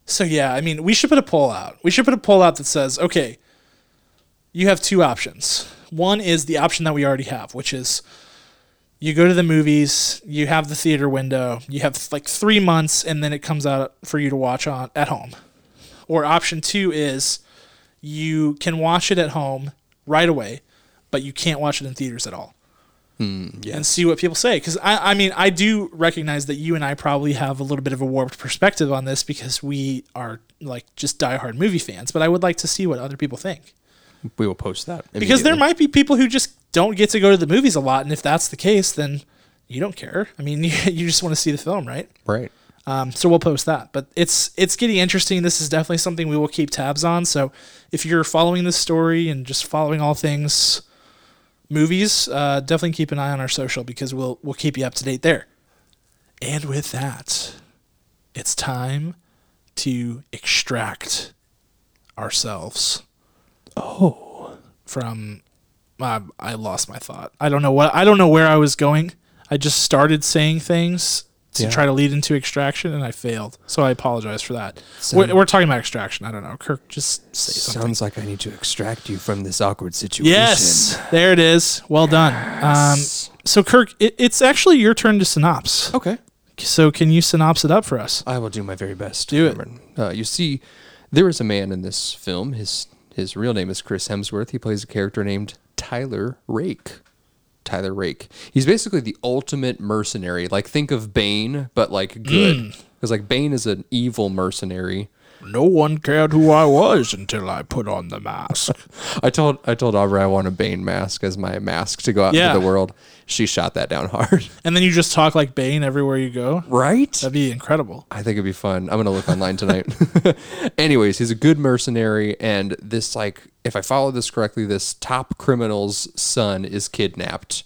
so yeah, I mean, we should put a poll out. We should put a poll out that says, okay, you have two options. One is the option that we already have, which is you go to the movies, you have the theater window, you have like three months, and then it comes out for you to watch on at home. Or option two is you can watch it at home right away, but you can't watch it in theaters at all hmm, and see what people say. Because I, I mean, I do recognize that you and I probably have a little bit of a warped perspective on this because we are like just diehard movie fans. But I would like to see what other people think We will post that because there might be people who just don't get to go to the movies a lot, and if that's the case, then you don't care. I mean, you, you just want to see the film, right? right. Um, so we'll post that. But it's it's getting interesting. This is definitely something we will keep tabs on. So if you're following this story and just following all things movies, uh, definitely keep an eye on our social because we'll we'll keep you up to date there. And with that, it's time to extract ourselves. Oh, from uh, I lost my thought. I don't know what I don't know where I was going. I just started saying things to Yeah. try to lead into extraction, and I failed. So I apologize for that. We're, we're talking about extraction. I don't know. Kirk, just say something. Sounds like I need to extract you from this awkward situation. Yes, there it is. Well done. Um, so Kirk, it, it's actually your turn to synopse. Okay. So can you synopse it up for us? I will do my very best. Do it. Uh, you see, there is a man in this film. His his real name is Chris Hemsworth. He plays a character named Tyler Rake. Tyler Rake. He's basically the ultimate mercenary. Like think of Bane, but like good. Mm. Because like Bane is an evil mercenary. No one cared who I was until I put on the mask. I told I told Aubrey I want a Bane mask as my mask to go out Yeah. into the world. She shot that down hard. and then you just talk like Bane everywhere you go. Right? That'd be incredible. I think it'd be fun. I'm gonna look online tonight. Anyways, he's a good mercenary, and this like, if I follow this correctly, this top criminal's son is kidnapped,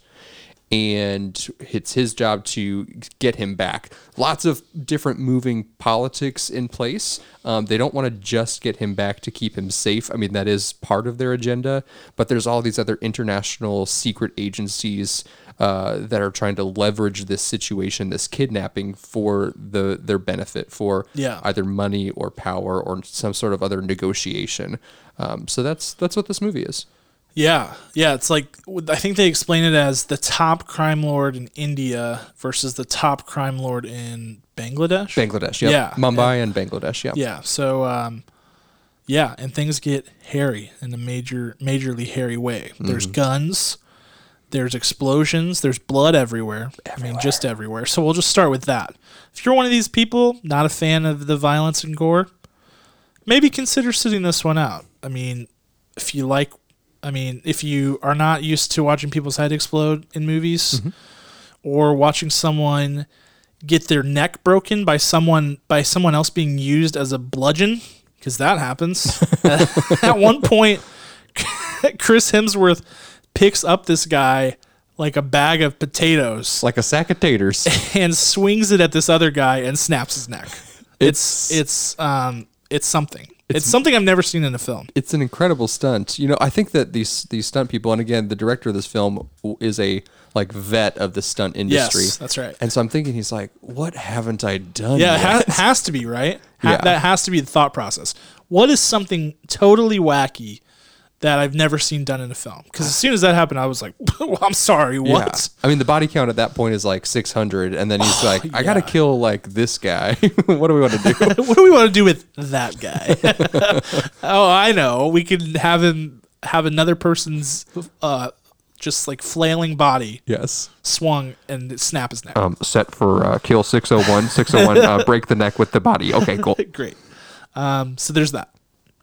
and it's his job to get him back. Lots of different moving politics in place. Um, they don't want to just get him back to keep him safe. I mean, that is part of their agenda, but there's all these other international secret agencies uh, that are trying to leverage this situation, this kidnapping, for the their benefit, for Yeah. either money or power or some sort of other negotiation. Um, so that's that's what this movie is. Yeah, yeah. It's like I think they explain it as the top crime lord in India versus the top crime lord in Bangladesh. Bangladesh, yep. Yeah. Mumbai and Bangladesh, yeah. Yeah. So, um, yeah, and things get hairy in a major, majorly hairy way. There's Mm-hmm. guns, there's explosions, there's blood everywhere. I mean, just everywhere. So we'll just start with that. If you're one of these people not a fan of the violence and gore, maybe consider sitting this one out. I mean, if you like, I mean, if you are not used to watching people's head explode in movies, Mm-hmm. or watching someone get their neck broken by someone by someone else being used as a bludgeon because that happens at one point chris hemsworth picks up this guy like a bag of potatoes like a sack of taters. and swings it at this other guy and snaps his neck. It's It's- it's um it's something. It's, something I've never seen in a film. it's an incredible stunt. You know, I think that these these stunt people, and again, the director of this film is a like vet of the stunt industry. Yes, that's right. And so I'm thinking, he's like, what haven't I done? Yeah, it yet? ha- has to be right. Ha- Yeah. That has to be the thought process. What is something totally wacky that I've never seen done in a film? Because as soon as that happened, I was like, well, "I'm sorry, Yeah. what?" I mean, the body count at that point is like 600, and then he's like, I gotta kill like this guy. what do we want to do? what do we want to do with that guy? oh, I know. We could have him have another person's uh, just like flailing body yes. swung and snap his neck. Um, set for uh, kill 601. 601, uh, break the neck with the body. Okay, cool. Great. Um, so there's that.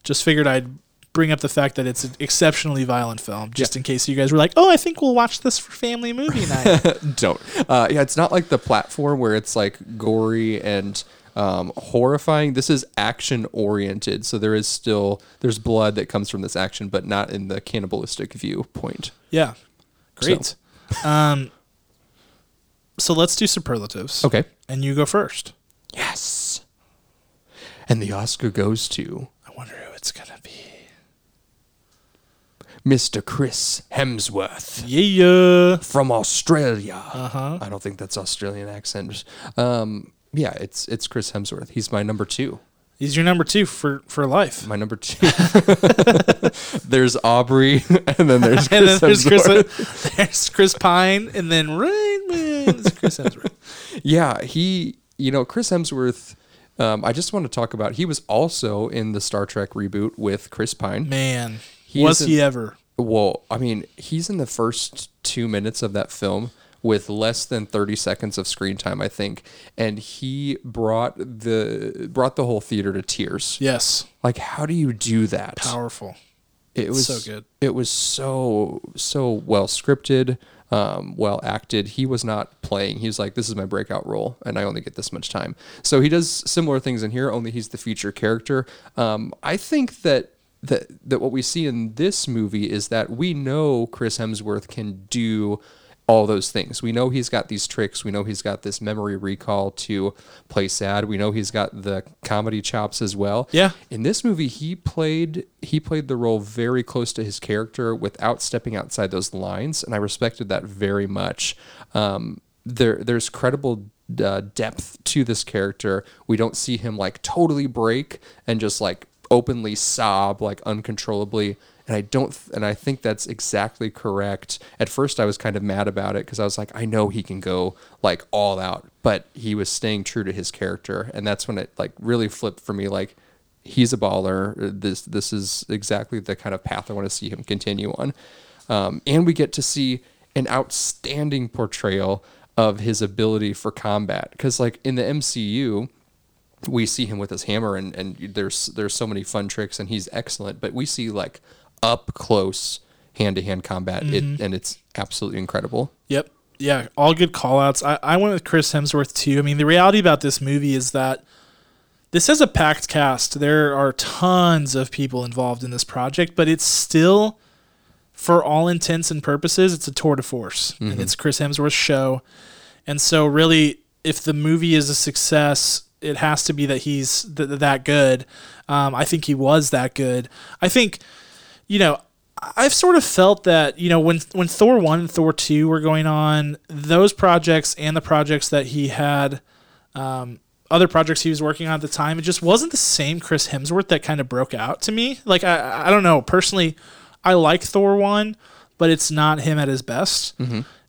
Just figured I'd bring up the fact that it's an exceptionally violent film, just in case you guys were like, "Oh, I think we'll watch this for family movie night." Don't. Uh, yeah, it's not like the platform where it's like gory and um, horrifying. This is action oriented, so there is still there's blood that comes from this action, but not in the cannibalistic viewpoint. yeah, great. Um, so let's do superlatives. Okay. and you go first. Yes. And the Oscar goes to I wonder who it's gonna be. Mr. Chris Hemsworth Yeah. from Australia. Uh-huh. I don't think that's Australian accent. Um, yeah, it's it's Chris Hemsworth. He's my number two. He's your number two for for life. My number two. there's Aubrey, and then there's Chris and then there's Chris, there's Chris Pine, and then. It's Chris Hemsworth. Yeah, he, you know, Chris Hemsworth. Um, I just want to talk about. He was also in the Star Trek reboot with Chris Pine. Man, He was he ever? Well, I mean, he's in the first two minutes of that film with less than 30 seconds of screen time, I think, and he brought the brought the whole theater to tears. Yes, Like, how do you do that? powerful. It was so good. It was so so well scripted, um, well acted. He was not playing. He was like, "This is my breakout role, and I only get this much time." So he does similar things in here. Only he's the feature character. Um, I think that that that what we see in this movie is that we know Chris Hemsworth can do all those things. We know he's got these tricks. We know he's got this memory recall to play sad. We know he's got the comedy chops as well. Yeah. In this movie, he played he played the role very close to his character without stepping outside those lines, and I respected that very much. Um, there, there's credible uh, depth to this character. We don't see him like totally break and just like openly sob like uncontrollably. And I don't, th- and I think that's exactly correct. At first, I was kind of mad about it because I was like, I know he can go like all out, but he was staying true to his character, and that's when it like really flipped for me. Like, he's a baller. This this is exactly the kind of path I want to see him continue on. Um, and we get to see an outstanding portrayal of his ability for combat because, like in the MCU, we see him with his hammer and, and there's there's so many fun tricks and he's excellent but we see like up close hand to hand combat it, mm-hmm. and it's absolutely incredible Yep. Yeah, all good call outs. I, I went with Chris Hemsworth too. I mean, the reality about this movie is that this is a packed cast. There are tons of people involved in this project, but it's still, for all intents and purposes, it's a tour de force. And mm-hmm. it's Chris Hemsworth's show. And so, really, if the movie is a success, it has to be that he's th- that good. Um, I think he was that good. I think, you know, I've sort of felt that you know when when Thor one and Thor two were going on, those projects and the projects that he had, um, other projects he was working on at the time, it just wasn't the same Chris Hemsworth that kind of broke out to me. Like I I don't know personally, I like Thor one, but it's not him at his best.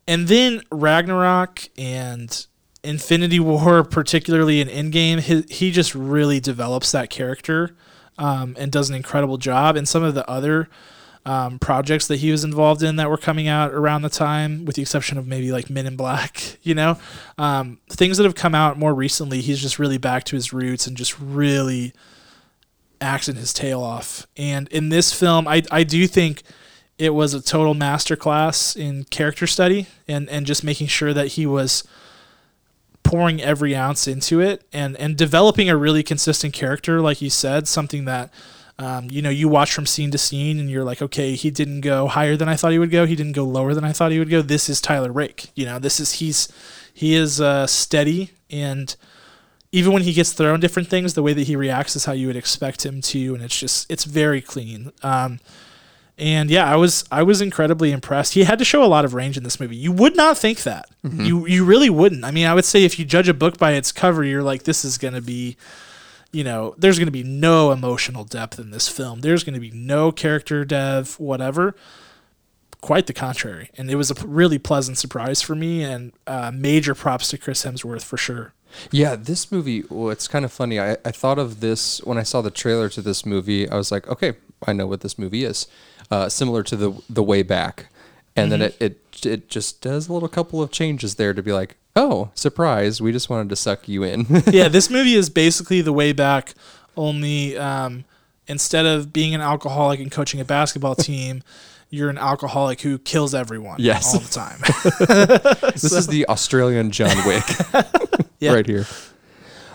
And then Ragnarok and Infinity War, particularly in Endgame, he, he just really develops that character um, and does an incredible job. And some of the other um, projects that he was involved in that were coming out around the time, with the exception of maybe like Men in Black, you know, um, things that have come out more recently, he's just really back to his roots and just really acting his tail off. And in this film, I, I do think it was a total masterclass in character study and, and just making sure that he was pouring every ounce into it and, and developing a really consistent character, like you said, something that Um, you know, you watch from scene to scene, and you're like, okay, he didn't go higher than I thought he would go. He didn't go lower than I thought he would go. This is Tyler Rake. You know, this is he's he is uh, steady, and even when he gets thrown different things, the way that he reacts is how you would expect him to, and it's just it's very clean. Um, and yeah, I was I was incredibly impressed. He had to show a lot of range in this movie. You would not think that. You you really wouldn't. I mean, I would say if you judge a book by its cover, you're like, this is gonna be, you know, there's gonna be no emotional depth in this film. There's gonna be no character dev, whatever. Quite the contrary, and it was a really pleasant surprise for me. And uh, major props to Chris Hemsworth for sure. Yeah, this movie, well, it's kind of funny. I, I thought of this when I saw the trailer to this movie. I was like, okay, I know what this movie is. Uh, similar to the the way back. And then it, it it just does a little couple of changes there to be like, oh, surprise, we just wanted to suck you in. yeah, this movie is basically the way back, only um, instead of being an alcoholic and coaching a basketball team, you're an alcoholic who kills everyone Yes. all the time. this is the Australian John Wick Yeah. right here.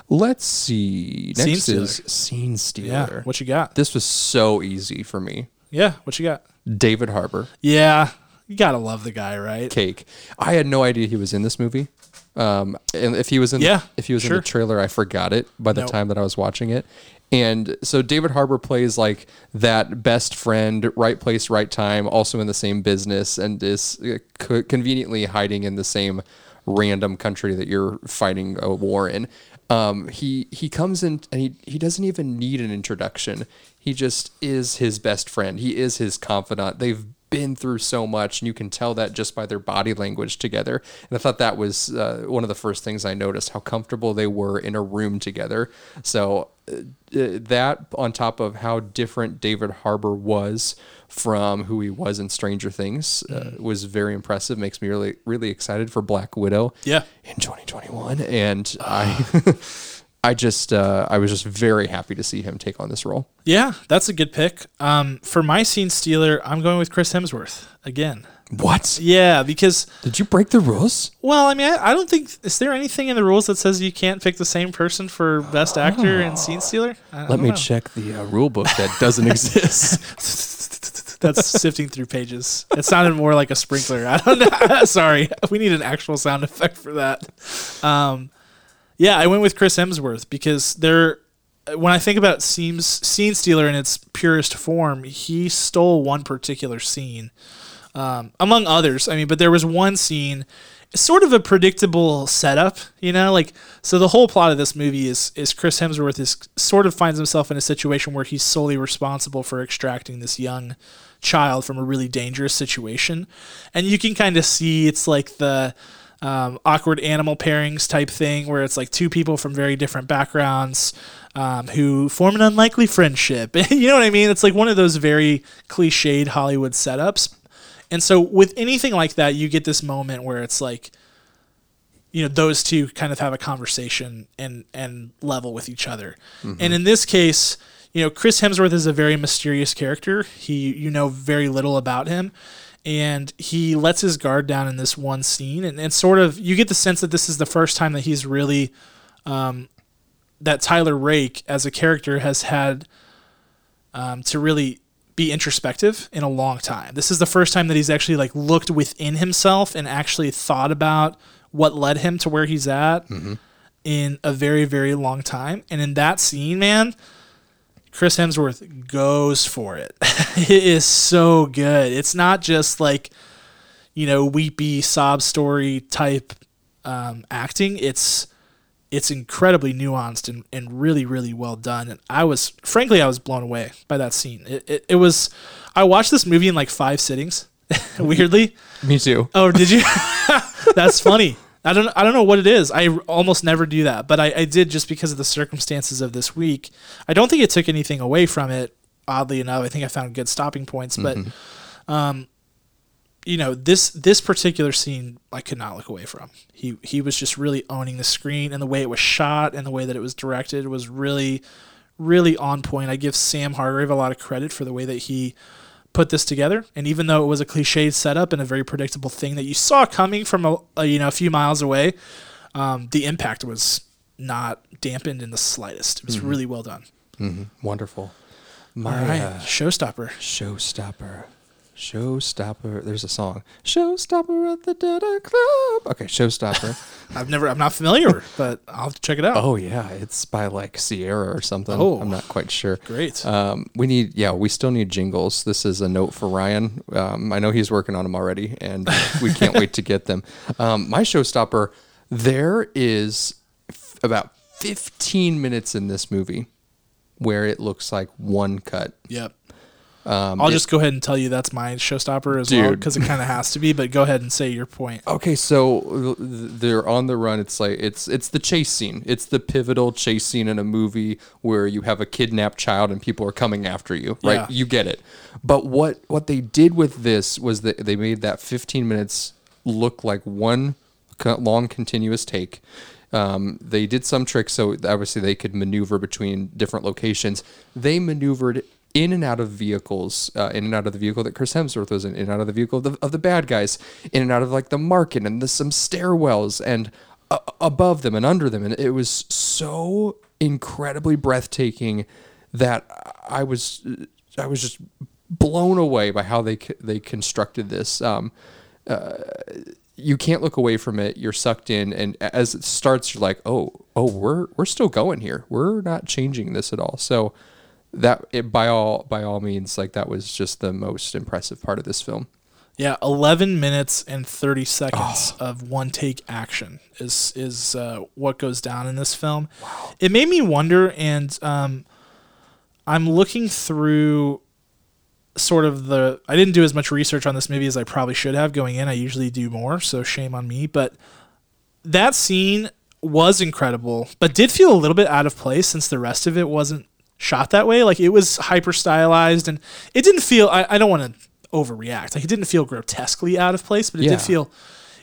Let's see. Next stealer. is Scene Stealer. yeah, what you got? this was so easy for me. Yeah, what you got? David Harbour. Yeah, you gotta love the guy, right? cake. I had no idea he was in this movie. Um, and if he was in, Yeah, if he was in the trailer, I forgot it by the Nope. time that I was watching it. And so David Harbour plays like that best friend, right place, right time, also in the same business, and is uh, co- conveniently hiding in the same random country that you're fighting a war in. Um, he he comes in and he he doesn't even need an introduction. He just is his best friend. He is his confidant. They've been through so much, and you can tell that just by their body language together. And I thought that was uh, one of the first things I noticed how comfortable they were in a room together. So uh, uh, that, on top of how different David Harbour was from who he was in Stranger Things, uh, was very impressive. Makes me really really excited for Black Widow Yeah. in 2021, and I. I just, uh, I was just very happy to see him take on this role. Yeah, that's a good pick. Um, for my scene stealer, I'm going with Chris Hemsworth again. What? Yeah, because Did you break the rules? well, I mean, I, I don't think is there anything in the rules that says you can't pick the same person for best actor and scene stealer. Let me know. check the uh, rule book that doesn't exist. That's sifting through pages. It sounded more like a sprinkler. I don't know. Sorry, we need an actual sound effect for that. Um, yeah, I went with Chris Hemsworth because there. When I think about scenes, scene stealer in its purest form, he stole one particular scene, um, among others. I mean, but there was one scene, sort of a predictable setup, you know, like so. The whole plot of this movie is is Chris Hemsworth is sort of finds himself in a situation where he's solely responsible for extracting this young child from a really dangerous situation, and you can kind of see it's like the um, awkward animal pairings type thing where it's like two people from very different backgrounds um, who form an unlikely friendship. you know what I mean? It's like one of those very cliched Hollywood setups. And so with anything like that, you get this moment where it's like, you know, those two kind of have a conversation and and level with each other. And in this case, you know, Chris Hemsworth is a very mysterious character. He you know very little about him. And he lets his guard down in this one scene and, and sort of you get the sense that this is the first time that he's really um, that Tyler Rake as a character has had um, to really be introspective in a long time. This is the first time that he's actually like looked within himself and actually thought about what led him to where he's at in a very very long time. And in that scene, man, Chris Hemsworth goes for it. it is so good. It's not just like you know weepy sob story type um, acting. It's it's incredibly nuanced and, and really really well done. And i was frankly i was blown away by that scene. It, it, it was i watched this movie in like five sittings weirdly. Me too. oh did you? That's funny. I don't i don't know what it is. I almost never do that but I, I did just because of the circumstances of this week. I don't think it took anything away from it oddly enough. I think i found good stopping points but um you know this this particular scene I could not look away from. He he was just really owning the screen and the way it was shot and the way that it was directed was really really on point. I give Sam Hargrave a lot of credit for the way that he put this together. And even though it was a cliched setup and a very predictable thing that you saw coming from a, a you know a few miles away, um, the impact was not dampened in the slightest. It was really well done. Wonderful. My All right, uh, showstopper. showstopper. Showstopper. There's a song. Showstopper at the Dada Club. Okay, Showstopper. I've never, I'm not familiar, but I'll have to check it out. oh yeah, it's by like Sierra or something. Oh. I'm not quite sure. Great. Um, we need, yeah, we still need jingles. This is a note for Ryan. Um, I know he's working on them already, and we can't wait to get them. Um, my showstopper, there is f- about 15 minutes in this movie where it looks like one cut. Yep. I'll just go ahead and tell you that's my showstopper as well Um, because it kind of has to be. But go ahead and say your point. Okay, so they're on the run. It's like it's it's the chase scene. It's the pivotal chase scene in a movie where you have a kidnapped child and people are coming after you. Right? Yeah. You get it. But what what they did with this was that they made that 15 minutes look like one long continuous take. Um, they did some tricks so obviously they could maneuver between different locations. They maneuvered in and out of vehicles, uh, in and out of the vehicle that Chris Hemsworth was in, in and out of the vehicle of the, of the bad guys, in and out of like the market and the, some stairwells and uh, above them and under them, and it was so incredibly breathtaking that I was I was just blown away by how they they constructed this. Um, you can't look away from it. You're sucked in, and as it starts, you're like, "Oh, oh, we're we're still going here. We're not changing this at all." So that it, by all by all means, like that was just the most impressive part of this film. Yeah, 11 minutes and 30 seconds Oh. of one take action is is uh, what goes down in this film. It made me wonder, and um, I'm looking through sort of the. I didn't do as much research on this movie as I probably should have going in. I usually do more, so shame on me. But that scene was incredible, but did feel a little bit out of place since the rest of it wasn't shot that way. Like it was hyper stylized, and it didn't feel. I, I don't want to overreact. Like it didn't feel grotesquely out of place, but it Yeah. did feel.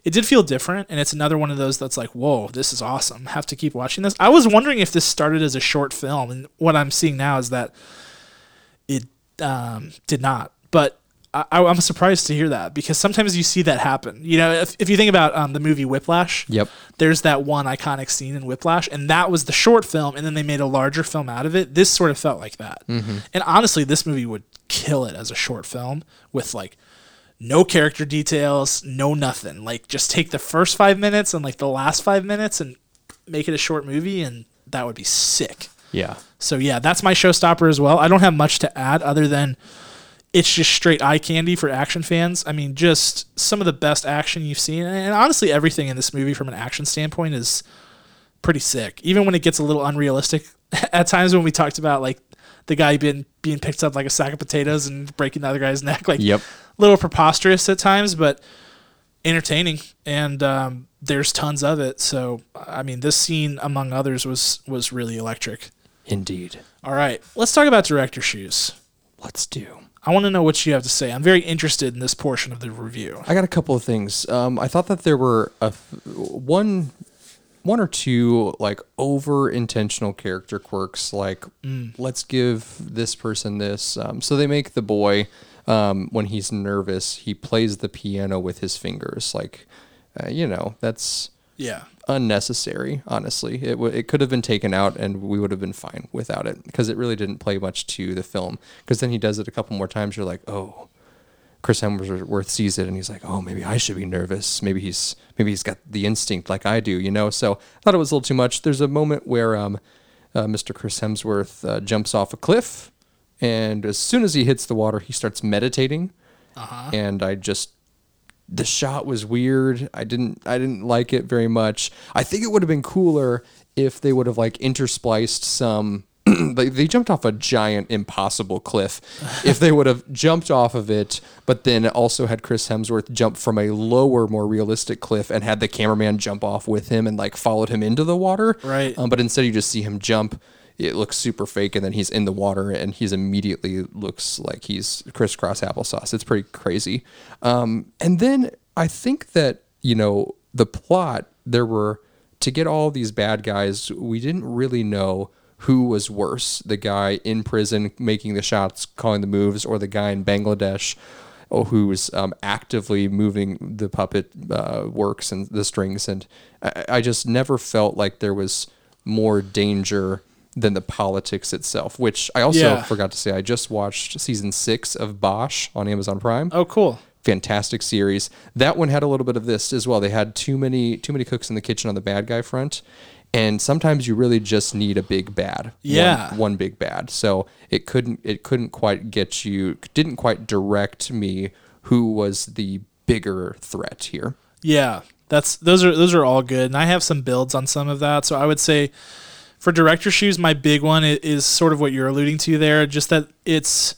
It did feel different, and it's another one of those that's like, whoa, this is awesome. Have to keep watching this. I was wondering if this started as a short film, and what I'm seeing now is that it um, did not. But I, I'm surprised to hear that because sometimes you see that happen. You know, if, if you think about um, the movie Whiplash, Yep. there's that one iconic scene in Whiplash, and that was the short film, and then they made a larger film out of it. This sort of felt like that. And honestly, this movie would kill it as a short film with like no character details, no nothing. Like just take the first five minutes and like the last five minutes and make it a short movie, and that would be sick. Yeah. So yeah, that's my showstopper as well. I don't have much to add other than it's just straight eye candy for action fans. I mean, just some of the best action you've seen, and honestly, everything in this movie from an action standpoint is pretty sick. Even when it gets a little unrealistic at times, when we talked about like the guy being being picked up like a sack of potatoes and breaking the other guy's neck, like Yep. a little preposterous at times, but entertaining. And um, there's tons of it. So I mean, this scene among others was was really electric. Indeed. All right, let's talk about director shoes. Let's do. I want to know what you have to say. I'm very interested in this portion of the review. I got a couple of things. Um, I thought that there were a f- one, one or two like over intentional character quirks. Like, let's give this person this. Um, so they make the boy um, when he's nervous, he plays the piano with his fingers. Like, uh, you know, that's Yeah. unnecessary. Honestly, it w- it could have been taken out, and we would have been fine without it because it really didn't play much to the film. Because then he does it a couple more times. You're like, oh, Chris Hemsworth sees it, and he's like, oh, maybe I should be nervous. Maybe he's maybe he's got the instinct like I do, you know. So I thought it was a little too much. There's a moment where um, uh, Mr. Chris Hemsworth uh, jumps off a cliff, and as soon as he hits the water, he starts meditating, and I just the shot was weird. I didn't I didn't like it very much. I think it would have been cooler if they would have like interspliced some they, they jumped off a giant impossible cliff. if they would have jumped off of it, but then also had Chris Hemsworth jump from a lower, more realistic cliff and had the cameraman jump off with him and like followed him into the water. Right. Um, but instead you just see him jump. It looks super fake, and then he's in the water, and he's immediately looks like he's crisscross applesauce. It's pretty crazy. Um, and then I think that you know the plot. There were to get all these bad guys. We didn't really know who was worse: the guy in prison making the shots, calling the moves, or the guy in Bangladesh oh, who's um, actively moving the puppet uh, works and the strings. And I, I just never felt like there was more danger than the politics itself. Which I also Yeah. forgot to say, I just watched season six of Bosch on Amazon Prime. Oh, cool. Fantastic series. That one had a little bit of this as well. They had too many too many cooks in the kitchen on the bad guy front. And sometimes you really just need a big bad. One- Yeah. one big bad. So it couldn't it couldn't quite get you didn't quite direct me who was the bigger threat here. Yeah, that's those are those are all good, and I have some builds on some of that. So I would say for director shoes, my big one is sort of what you're alluding to there, just that it's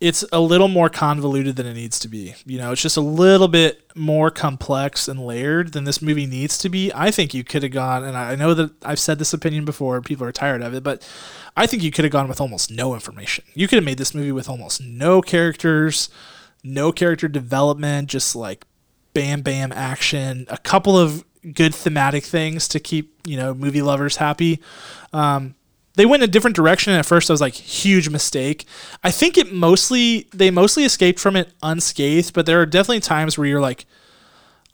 it's a little more convoluted than it needs to be. You know, it's just a little bit more complex and layered than this movie needs to be. I think you could have gone, and I know that I've said this opinion before, people are tired of it, but I think you could have gone with almost no information. You could have made this movie with almost no characters, no character development, just like bam bam action, a couple of good thematic things to keep, you know, movie lovers happy. Um, they went a different direction and at first I was like huge mistake. I think it mostly they mostly escaped from it unscathed, but there are definitely times where you're like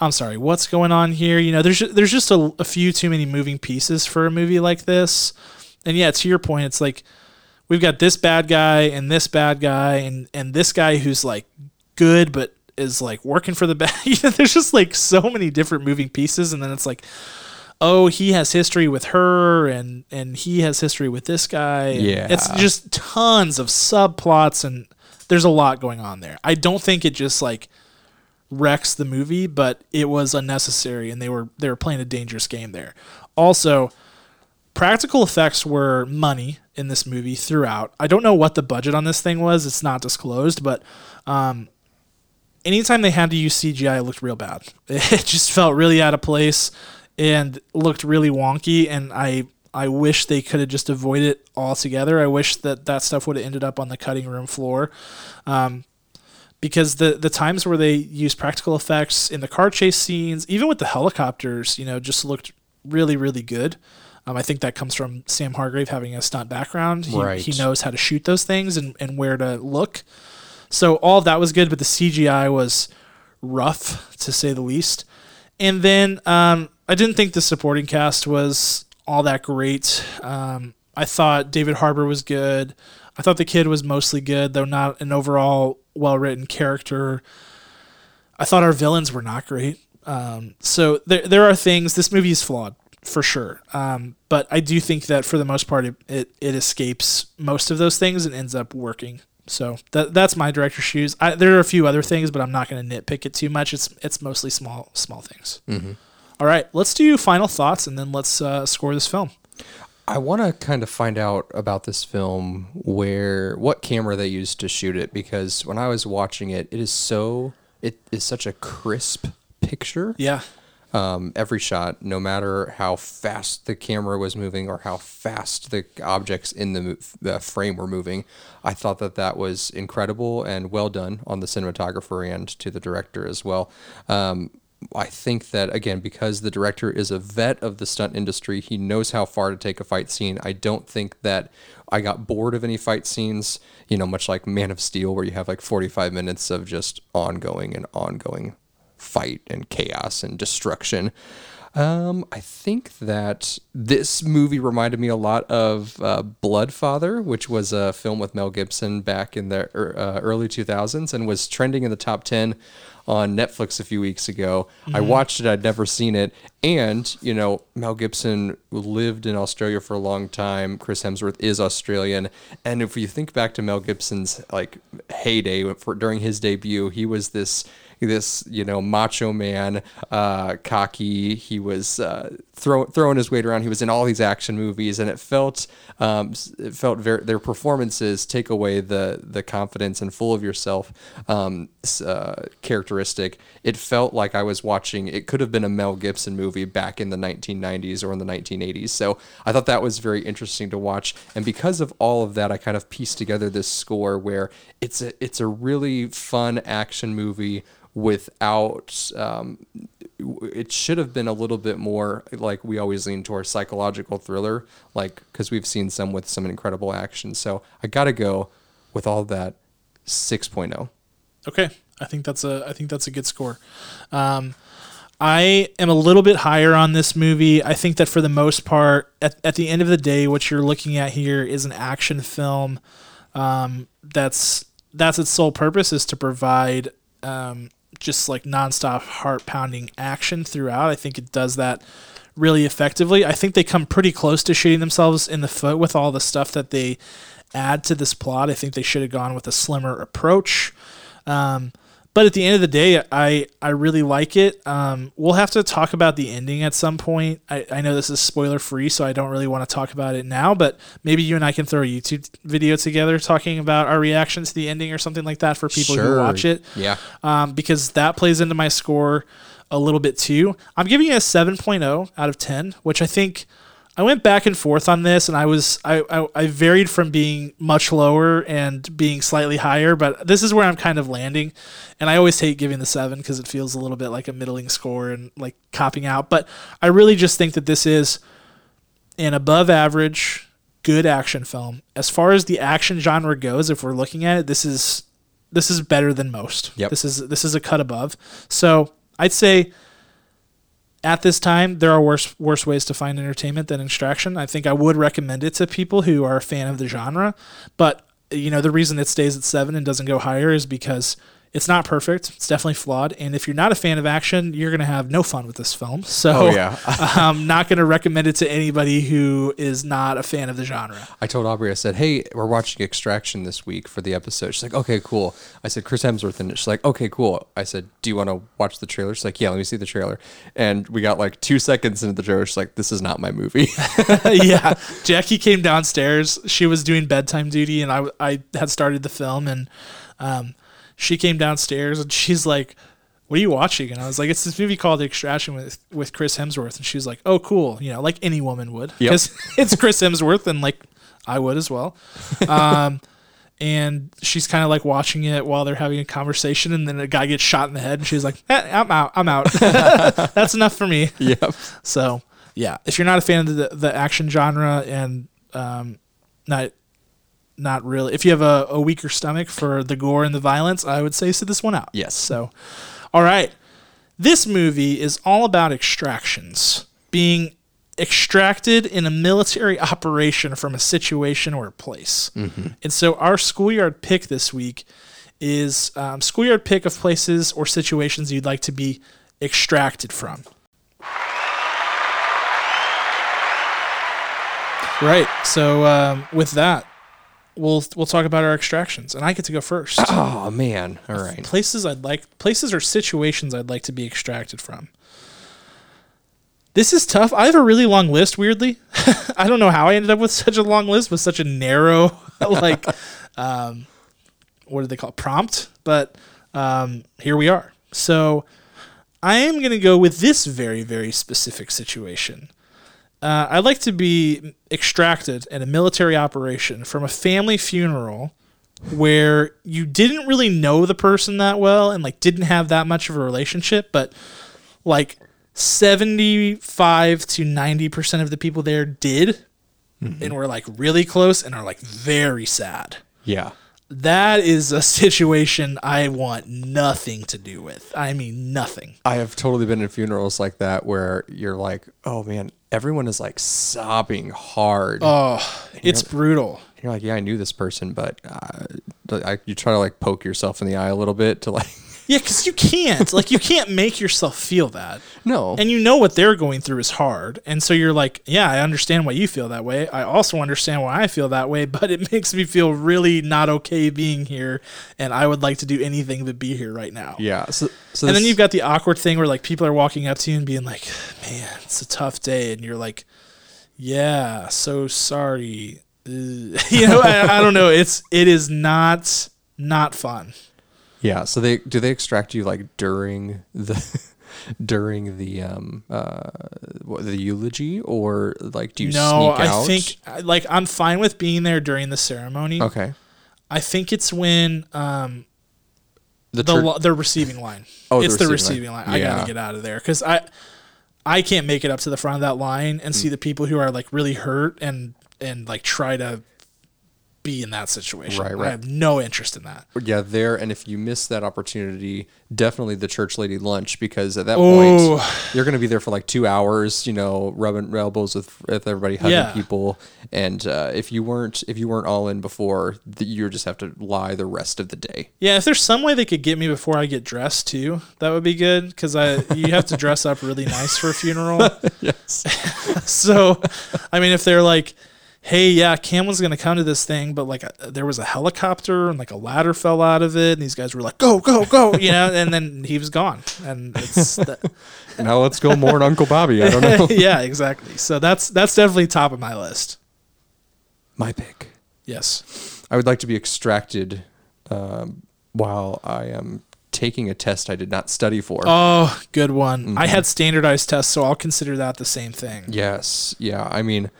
I'm sorry, what's going on here? You know, there's there's just a, a few too many moving pieces for a movie like this. And yeah, to your point, it's like we've got this bad guy and this bad guy and and this guy who's like good but is like working for the bad. there's just like so many different moving pieces, and then it's like, oh, he has history with her, and and he has history with this guy. Yeah. it's just tons of subplots, and there's a lot going on there. I don't think it just like wrecks the movie, but it was unnecessary, and they were they were playing a dangerous game there. Also, practical effects were money in this movie throughout. I don't know what the budget on this thing was; it's not disclosed, but um, anytime they had to use CGI, it looked real bad. It just felt really out of place and looked really wonky. And I I wish they could have just avoided it altogether. I wish that that stuff would have ended up on the cutting room floor. Um, because the the times where they use practical effects in the car chase scenes, even with the helicopters, you know, just looked really really good. Um, I think that comes from Sam Hargrave having a stunt background. He, Right. he knows how to shoot those things and, and where to look. So all that was good, but the CGI was rough to say the least. And then um, I didn't think the supporting cast was all that great. Um, I thought David Harbour was good. I thought the kid was mostly good, though not an overall well written character. I thought our villains were not great. Um, so there, there are things. This movie is flawed for sure. Um, but I do think that for the most part, it, it, it escapes most of those things and ends up working. So that that's my director's shoes. I, there are a few other things, but I'm not going to nitpick it too much. It's it's mostly small small things. All right, let's do final thoughts and then let's uh, score this film. I want to kind of find out about this film where what camera they used to shoot it because when I was watching it, it is so it is such a crisp picture. Yeah, Um, every shot, no matter how fast the camera was moving or how fast the objects in the, the frame were moving, I thought that that was incredible and well done on the cinematographer and to the director as well. Um, I think that again because the director is a vet of the stunt industry, he knows how far to take a fight scene. I don't think that I got bored of any fight scenes, you know, much like Man of Steel where you have like 45 minutes of just ongoing and ongoing fight and chaos and destruction. Um, I think that this movie reminded me a lot of uh, Blood Father, which was a film with Mel Gibson back in the er, uh, early 2000s and was trending in the top 10 on Netflix a few weeks ago. I watched it, I'd never seen it. And, you know, Mel Gibson lived in Australia for a long time. Chris Hemsworth is Australian. And if you think back to Mel Gibson's like heyday for, during his debut, he was this this you know macho man uh cocky. He was uh throw, throwing his weight around. He was in all these action movies and it felt um it felt their performances take away the the confidence and full of yourself um uh, characteristic. It felt like i was watching it could have been a mel gibson movie back in the 1990s or in the 1980s so i thought that was very interesting to watch. And because of all of that i kind of pieced together this score where it's a it's a really fun action movie without um, it should have been a little bit more like we always lean towards psychological thriller like because we've seen some with some incredible action so i gotta go with all that oh. 6.0 Okay, I think that's a I think that's a good score. Um, I am a little bit higher on this movie. I think that for the most part, at, at the end of the day, what you're looking at here is an action film. Um, that's that's its sole purpose is to provide um, just like nonstop heart pounding action throughout. I think it does that really effectively. I think they come pretty close to shooting themselves in the foot with all the stuff that they add to this plot. I think they should have gone with a slimmer approach. Um, but at the end of the day, I, I really like it. Um, we'll have to talk about the ending at some point. I, I know this is spoiler free, so I don't really want to talk about it now, but maybe you and I can throw a YouTube video together talking about our reaction to the ending or something like that for people who watch it Yeah. um, because that plays into my score a little bit too. I'm giving it a 7.0 out of 10, which I think I went back and forth on this, and I was I, I, I varied from being much lower and being slightly higher, but this is where I'm kind of landing. And I always hate giving the seven because it feels a little bit like a middling score and like copping out. But I really just think that this is an above average good action film. As far as the action genre goes, if we're looking at it, this is this is better than most. Yep. This is this is a cut above. So I'd say at this time there are worse worse ways to find entertainment than Extraction. I think I would recommend it to people who are a fan of the genre, but you know the reason it stays at seven and doesn't go higher is because it's not perfect. It's definitely flawed, and if you're not a fan of action, you're gonna have no fun with this film. So Oh, yeah. I'm not gonna recommend it to anybody who is not a fan of the genre. I told Aubrey, I said, "Hey, we're watching Extraction this week for the episode." She's like, "Okay, cool." I said, "Chris Hemsworth," and she's like, "Okay, cool." I said, "Do you want to watch the trailer?" She's like, "Yeah, let me see the trailer." And we got like two seconds into the trailer. She's like, "This is not my movie." yeah, Jackie came downstairs. She was doing bedtime duty, and I I had started the film, and um, she came downstairs, and she's like, "What are you watching?" And I was like, "It's this movie called Extraction with with Chris Hemsworth," and she's like, "Oh, cool," you know, like any woman would, Yep. because it's Chris Hemsworth, and like I would as well. Um, and she's kind of like watching it while they're having a conversation, and then a guy gets shot in the head, and she's like, eh, "I'm out, I'm out." That's enough for me. yep. So yeah, if you're not a fan of the, the action genre and um, not not really, if you have a, a weaker stomach for the gore and the violence, I would say sit this one out. Yes. So, all right, this movie is all about extractions being extracted in a military operation from a situation or a place. And so our schoolyard pick this week is um, schoolyard pick of places or situations you'd like to be extracted from. Right. So um, with that, we'll we'll talk about our extractions, and I get to go first. Oh man. All right. Places I'd like, places or situations I'd like to be extracted from. This is tough. I have a really long list. Weirdly, I don't know how I ended up with such a long list with such a narrow, like, um, what do they call it? prompt? But um, here we are. So I am going to go with this very very specific situation. Uh, I'd like to be extracted in a military operation from a family funeral where you didn't really know the person that well and like didn't have that much of a relationship, but like 75 to 90% of the people there did and were like really close and are like very sad. Yeah. That is a situation I want nothing to do with. I mean, nothing. I have totally been in funerals like that where you're like, oh man, everyone is like sobbing hard. Oh, it's brutal. You're like, yeah, I knew this person, but uh, I, you try to like poke yourself in the eye a little bit to like, Yeah, because you can't. like, you can't make yourself feel that. no. And you know what they're going through is hard. And so you're like, yeah, I understand why you feel that way. I also understand why I feel that way, but it makes me feel really not okay being here. And I would like to do anything but be here right now. yeah. So, so And then you've got the awkward thing where like people are walking up to you and being like, man, it's a tough day. And you're like, yeah, so sorry. Uh, you know, I, I don't know. It's, it is not, not fun. Yeah. So they do they extract you like during the during the um uh what, the eulogy or like do you no, sneak I out? think I- like I'm fine with being there during the ceremony. okay. I think it's when um The, the lo- the receiving line. Oh, the it's the receiving receiving line. line. I gotta get out of there because I I can't make it up to the front of that line and Mm. see the people who are like really hurt and and like try to be in that situation. Right, I have no interest in that. yeah, there. And if you miss that opportunity, definitely the church lady lunch because at that Ooh. point you're going to be there for like two hours. You know, rubbing elbows with, with everybody, hugging Yeah. people. And uh, if you weren't if you weren't all in before, you just have to lie the rest of the day. Yeah, if there's some way they could get me before I get dressed too, that would be good because I you have to dress up really nice for a funeral. Yes. so, I mean, if they're like, "Hey, yeah, Cam was gonna come to this thing, but like a, there was a helicopter and like a ladder fell out of it, and these guys were like, go, go, go," you know, and then he was gone, and it's that, now let's go mourn Uncle Bobby. I don't know. yeah, exactly. So that's that's definitely top of my list. My pick. Yes. I would like to be extracted um, while I am taking a test I did not study for. Oh, good one. I had standardized tests, so I'll consider that the same thing. Yes, yeah. I mean,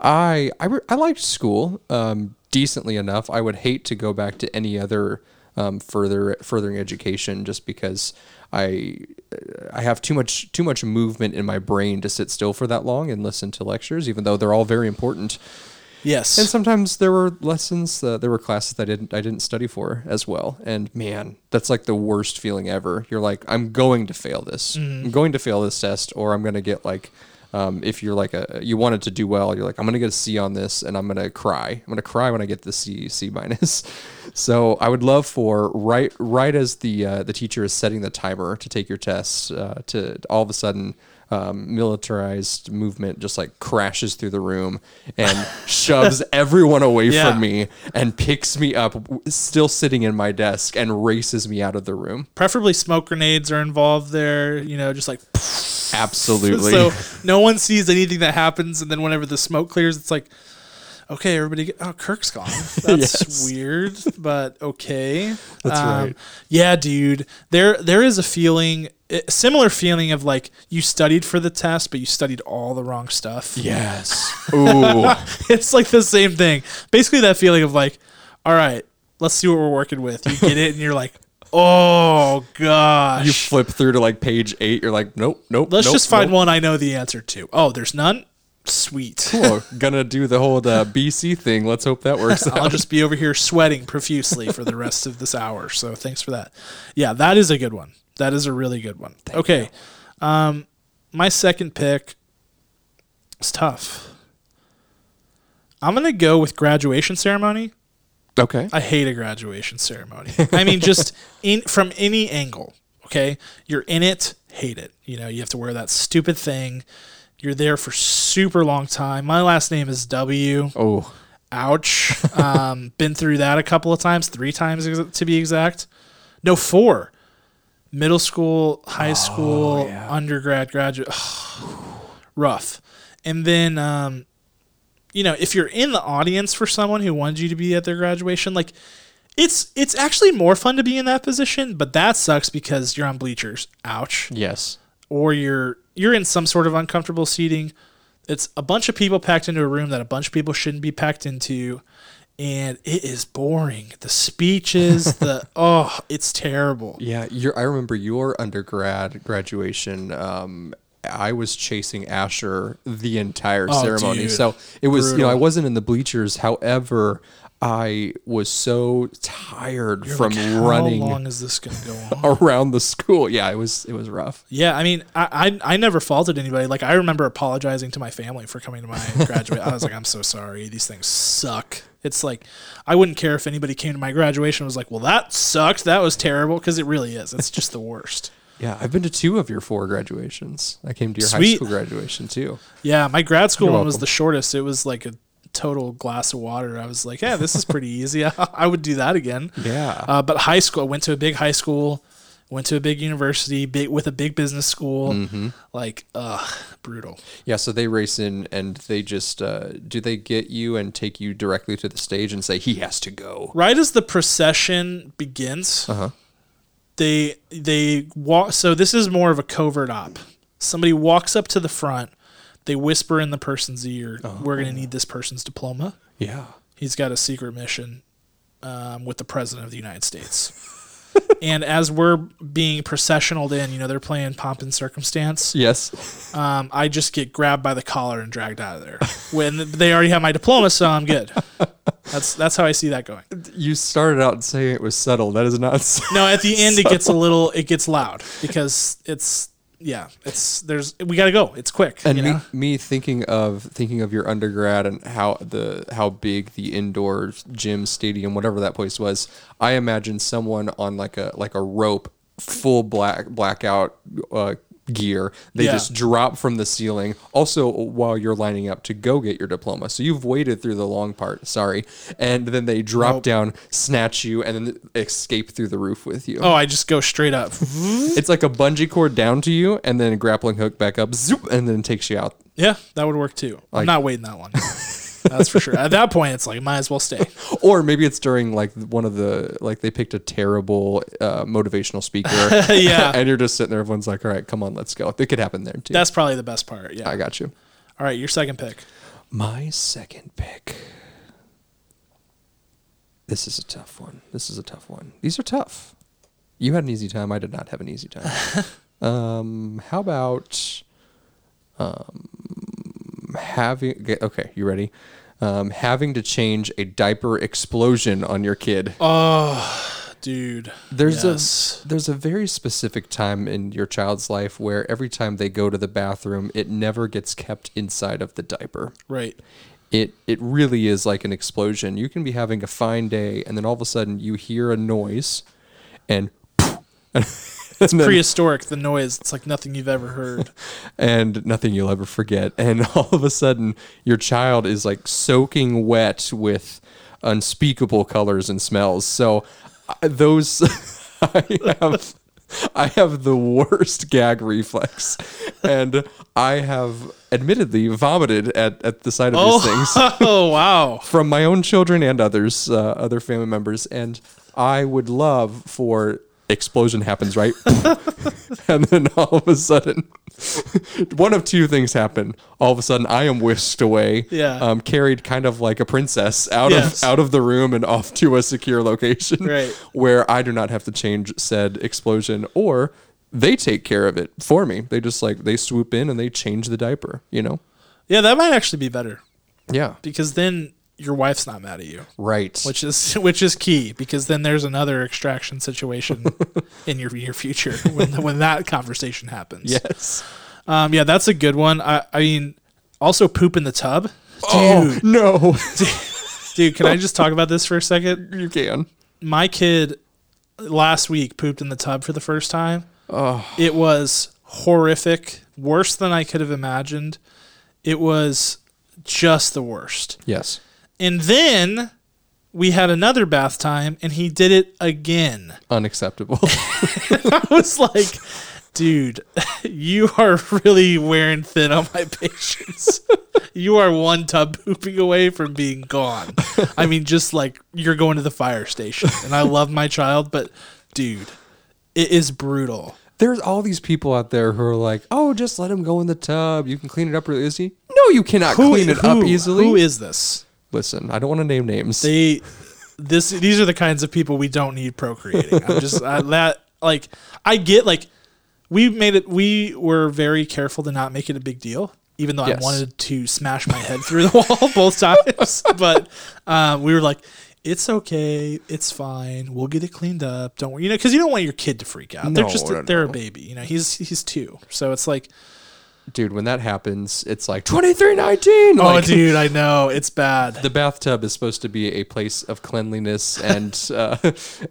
I I, re- I liked school um, decently enough. I would hate to go back to any other um, further furthering education just because I I have too much too much movement in my brain to sit still for that long and listen to lectures, even though they're all very important. Yes. And sometimes there were lessons, uh, there were classes that I didn't I didn't study for as well. And man, that's like the worst feeling ever. You're like, I'm going to fail this. I'm going to fail this test, or I'm going to get like, um, if you're like a you wanted to do well, you're like, I'm going to get a C on this, and I'm going to cry. I'm going to cry when I get the C C minus. so I would love for right right as the uh, the teacher is setting the timer to take your test, uh, to all of a sudden um, militarized movement just like crashes through the room and shoves everyone away Yeah. from me and picks me up, still sitting in my desk, and races me out of the room. Preferably smoke grenades are involved there, you know, just like Absolutely. so no one sees anything that happens and then whenever the smoke clears it's like okay everybody get, oh kirk's gone that's Yes. weird but okay That's Um, right. yeah dude there there is a feeling a similar feeling of like you studied for the test but you studied all the wrong stuff yes. Ooh. it's like the same thing basically that feeling of like all right let's see what we're working with you get it and you're like oh gosh you flip through to like page eight. You're like, nope, nope. let's nope, just find nope. one i know the answer to oh there's none sweet Cool. Gonna do the whole uh, BC thing. Let's hope that works I'll out. just be over here sweating profusely for the rest of this hour. So thanks for that. Yeah, that is a good one. That is a really good one. okay. Um my second pick is tough. I'm to go with graduation ceremony. Okay. I hate a graduation ceremony. I mean just in from any angle, okay? You're in it, hate it. You know, you have to wear that stupid thing. You're there for super long time. My last name is W. Oh, Ouch. Um, been through that a couple of times, three times ex- to be exact. No, four. Middle school, high school, undergrad, graduate. rough. And then, um, you know, if you're in the audience for someone who wanted you to be at their graduation, like it's it's actually more fun to be in that position, but that sucks because you're on bleachers. Ouch yes. or you're you're in some sort of uncomfortable seating. It's a bunch of people packed into a room that a bunch of people shouldn't be packed into, and it is boring. The speeches, the oh, it's terrible. Yeah, your I remember your undergrad graduation. Um, I was chasing Asher the entire Oh, ceremony, dude. so it was you know I wasn't in the bleachers. However, I was so tired You're from like, how running long is this gonna go on? around the school. Yeah, it was it was rough. Yeah, I mean, I, I I never faulted anybody. Like I remember apologizing to my family for coming to my graduate. I was like, I'm so sorry. These things suck. It's like I wouldn't care if anybody came to my graduation and was like, well, that sucked. That was terrible because it really is. It's just the worst. Yeah, I've been to two of your four graduations. I came to your high school graduation too. Yeah, my grad school You're one was the shortest. It was like a total glass of water. I was like, yeah, this is pretty easy. I would do that again. Yeah. Uh, but high school, I went to a big high school, went to a big university, big with a big business school. Mm-hmm. Like, ugh, brutal. Yeah, so they race in and they just uh, do they get you and take you directly to the stage and say he has to go. Right as the procession begins, Uh-huh. They they walk. So this is more of a covert op. Somebody walks up to the front. They whisper in the person's ear, "We're going to need this person's diploma." Yeah. he's got a secret mission um, with the president of the United States. and as we're being processionaled in, you know, they're playing pomp and circumstance. Yes. Um, I just get grabbed by the collar and dragged out of there when they already have my diploma, so I'm good. That's that's how I see that going. You started out saying it was subtle. That is not. No, at the end it gets a little it gets loud because it's yeah, it's there's we got to go. It's quick, And you me, know? me thinking of thinking of your undergrad and how the how big the indoor gym stadium whatever that place was i imagine someone on like a like a rope full black blackout uh, gear they Yeah. just drop from the ceiling also while you're lining up to go get your diploma so you've waited through the long part sorry and then they drop Nope. down snatch you and then escape through the roof with you Oh, I just go straight up. it's like a bungee cord down to you and then a grappling hook back up zoop, and then takes you out Yeah, that would work too. I'm not waiting that long. That's for sure. At that point, it's like might as well stay. or maybe it's during like one of the like they picked a terrible uh, motivational speaker Yeah. and you're just sitting there everyone's like all right come on let's go it could happen there too That's probably the best part. Yeah. i got you All right, your second pick. my second pick this is a tough one this is a tough one these are tough you had an easy time i did not have an easy time um how about um having okay, you ready um, having to change a diaper explosion on your kid Oh, Dude. there's yes. a there's a very specific time in your child's life where every time they go to the bathroom, it never gets kept inside of the diaper. right. It it really is like an explosion. You can be having a fine day, and then all of a sudden you hear a noise, and it's Prehistoric, the noise. It's like nothing you've ever heard. and nothing you'll ever forget. And all of a sudden, your child is like soaking wet with unspeakable colors and smells. So I- those I have I have the worst gag reflex, and I have admittedly vomited at, at the sight of these things oh wow. from my own children and others, uh, other family members, and I would love for explosion happens right, and then all of a sudden, one of two things happen. All of a sudden, I am whisked away, Yeah. um, carried kind of like a princess out Yes. of out of the room and off to a secure location, Right. where I do not have to change said explosion or. They take care of it for me. They just like they swoop in and they change the diaper, you know? Yeah, that might actually be better Yeah. because then your wife's not mad at you, Right. which is which is key because then there's another extraction situation in your your future when when that conversation happens. yes. Um, yeah, that's a good one. I, I mean, also poop in the tub. Dude, Oh no, dude, can I just talk about this for a second? you can. My kid last week pooped in the tub for the first time. Oh. It was horrific, worse than I could have imagined. It was just the worst. Yes. And then we had another bath time and he did it again. Unacceptable. I was like, dude, you are really wearing thin on my patience. you are one tub pooping away from being gone. I mean, just like you're going to the fire station. And I love my child, but dude, it is brutal. There's all these people out there who are like, "Oh, just let him go in the tub. You can clean it up really easy." No, you cannot clean it up easily. Who is this? Listen, I don't want to name names. They, this, these are the kinds of people we don't need procreating. I'm just I, that like I get like we made it. We were very careful to not make it a big deal, even though Yes. I wanted to smash my head through the wall both times. but um, we were like, it's okay, it's fine. We'll get it cleaned up. Don't worry, you know, because you don't want your kid to freak out. No, they're just no, they're no. a baby. You know, he's he's two, so it's like, Dude, when that happens, it's like 2319. oh, like, dude, I know it's bad. The bathtub is supposed to be a place of cleanliness and uh,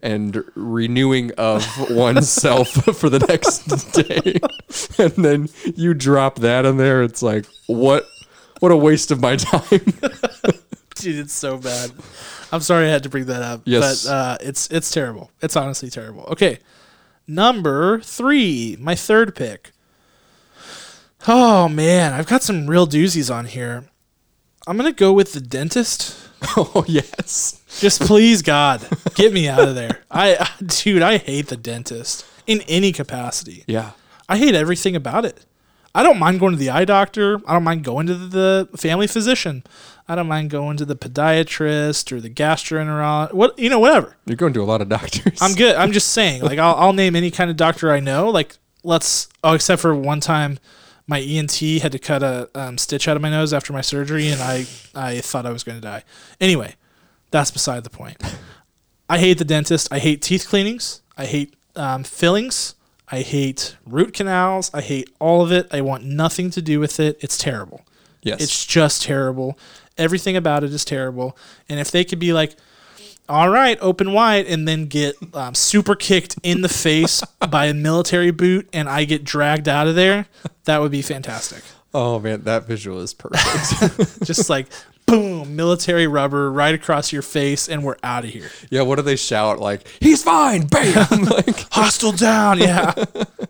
and renewing of oneself for the next day, and then you drop that in there. It's like what what a waste of my time. Dude, it's so bad. I'm sorry I had to bring that up. Yes. But uh, it's it's terrible. It's honestly terrible. Okay. Number three, my third pick. Oh man, I've got some real doozies on here. I'm gonna go with the dentist. oh yes. Just please God, get me out of there. I dude, I hate the dentist in any capacity. Yeah. I hate everything about it. I don't mind going to the eye doctor. I don't mind going to the family physician. I don't mind going to the podiatrist or the gastroenterologist. What you know, whatever. You're going to a lot of doctors. I'm good. I'm just saying. Like I'll, I'll name any kind of doctor I know. Like let's. Oh, except for one time, my ENT had to cut a um, stitch out of my nose after my surgery, and I I thought I was going to die. Anyway, That's beside the point. I hate the dentist. I hate teeth cleanings. I hate um, fillings. I hate root canals. I hate all of it. I want nothing to do with it. It's terrible. Yes. It's just terrible. Everything about it is terrible. And if they could be like, all right, open wide, and then get um, super kicked in the face by a military boot and I get dragged out of there, that would be fantastic. oh man, that visual is perfect. Just like, boom, military rubber right across your face, and we're out of here. yeah, what do they shout? Like, he's fine, bam! like, Hostile down. Yeah.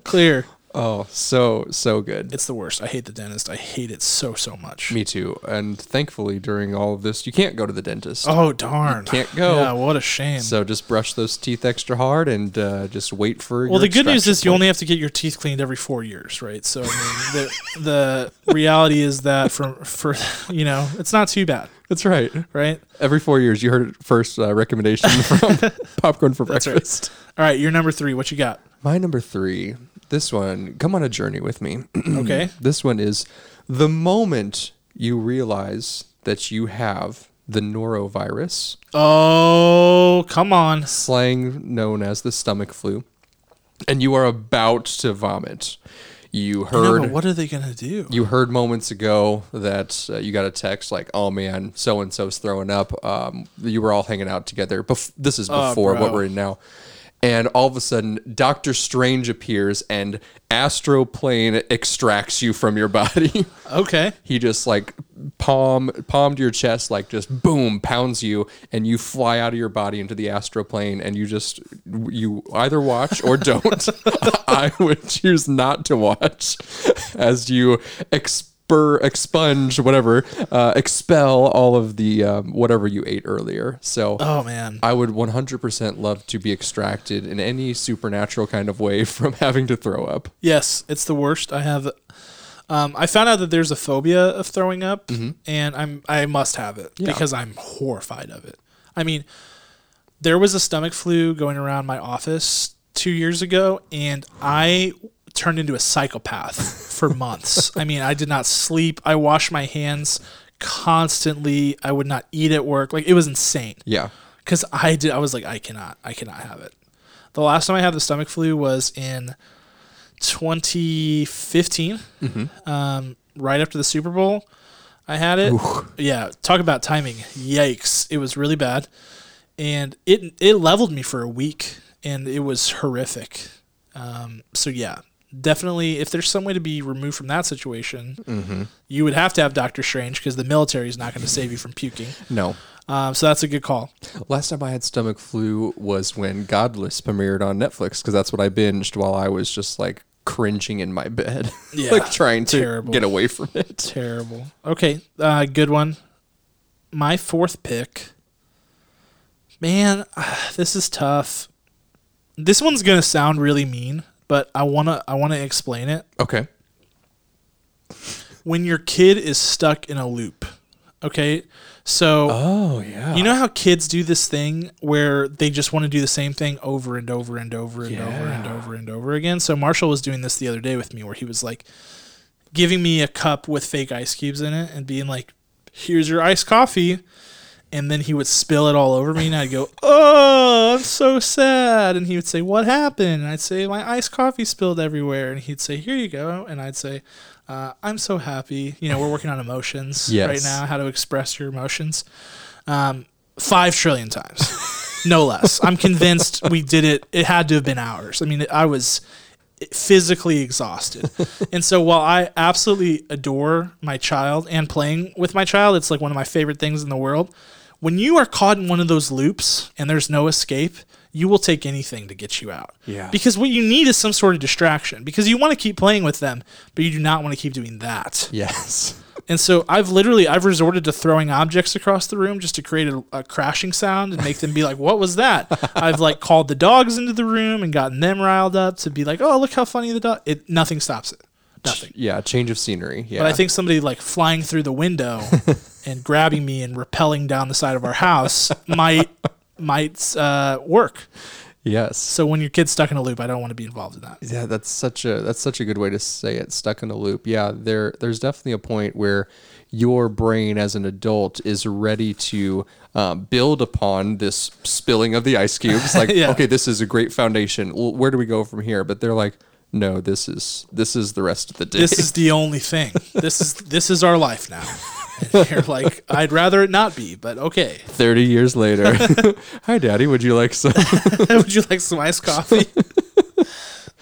Clear. Oh, so so good. It's the worst. I hate the dentist. I hate it so, so much. Me too. And thankfully, during all of this, you can't go to the dentist. Oh, darn. can't go. Yeah, what a shame. So just brush those teeth extra hard and uh, just wait for. Well, the good news is you only have to get your teeth cleaned every four years, right? So I mean, the the reality is that for for you know it's not too bad, That's right. right? Every four years, you heard it first uh, recommendation from Popcorn for That's right. Breakfast. All right, you're number three. What you got? My number three. This one, come on a journey with me. Okay. This one is the moment you realize that you have the norovirus, Oh, come on. slang known as the stomach flu, and you are about to vomit. You I know, heard what are they gonna do? you heard moments ago that uh, you got a text like, "Oh man, so and so's throwing up." Um, you were all hanging out together. Bef- this is Oh, before what we're in now. And all of a sudden, Doctor Strange appears and astral plane extracts you from your body. Okay. he just like palm palmed your chest, like just boom, pounds you, and you fly out of your body into the astral plane, and you just you either watch or don't. I would choose not to watch as you expunge whatever uh, expel all of the um, whatever you ate earlier. So. Oh man. I would 100% love to be extracted in any supernatural kind of way from having to throw up. Yes, it's the worst. I have. Um, I found out that there's a phobia of throwing up, and I'm I must have it Yeah. because I'm horrified of it. I mean, there was a stomach flu going around my office two years ago, and I turned into a psychopath for months. I mean, I did not sleep. I washed my hands constantly. I would not eat at work. Like it was insane Yeah. because I did. I was like, I cannot, I cannot have it. The last time I had the stomach flu was in 2015, um, right after the Super Bowl. I had it. Yeah, talk about timing. Yikes! It was really bad, and it it leveled me for a week, and it was horrific. Um, so yeah, definitely, if there's some way to be removed from that situation, you would have to have Doctor Strange because the military is not going to save you from puking. No. Um, so that's a good call. Last time I had stomach flu was when Godless premiered on Netflix because that's what I binged while I was just like cringing in my bed, Yeah, like trying to terrible. get away from it. Terrible. Okay, uh, good one. My fourth pick. Man, this is tough. This one's gonna sound really mean, but I wanna I wanna explain it. Okay. When your kid is stuck in a loop, okay, so Oh yeah. you know how kids do this thing where they just want to do the same thing over and over and over and over and Yeah. over and over again. So Marshall was doing this the other day with me where he was like giving me a cup with fake ice cubes in it and being like, "Here's your iced coffee." And then he would spill it all over me and I'd go, "Oh, I'm so sad." And he would say, "What happened?" And I'd say, "My iced coffee spilled everywhere." And he'd say, "Here you go." And I'd say, uh, "I'm so happy." You know, we're working on emotions right now, how to express your emotions um, five trillion times, no less. I'm convinced we did it. It had to have been hours. I mean, I was physically exhausted. and so while I absolutely adore my child and playing with my child, it's like one of my favorite things in the world. When you are caught in one of those loops and there's no escape, you will take anything to get you out. Yeah. Because what you need is some sort of distraction because you want to keep playing with them, but you do not want to keep doing that. Yes. And so I've literally I've resorted to throwing objects across the room just to create a, a crashing sound and make them be like, "What was that?" I've like called the dogs into the room and gotten them riled up to be like, "Oh, look how funny the dog!" It nothing stops it, nothing. Yeah. Change of scenery. Yeah. But I think somebody like flying through the window and grabbing me and rappelling down the side of our house might might uh, work. Yes. So when your kid's stuck in a loop, I don't want to be involved in that. Yeah, that's such a that's such a good way to say it. Stuck in a loop. Yeah, there there's definitely a point where your brain as an adult is ready to um, build upon this spilling of the ice cubes. Like, Yeah. okay, this is a great foundation. Well, where do we go from here? But they're like, no, this is this is the rest of the day. This is the only thing. This is this is our life now. You're like, I'd rather it not be, but okay. thirty years later. Hi, Daddy. Would you like some? Would you like some iced coffee?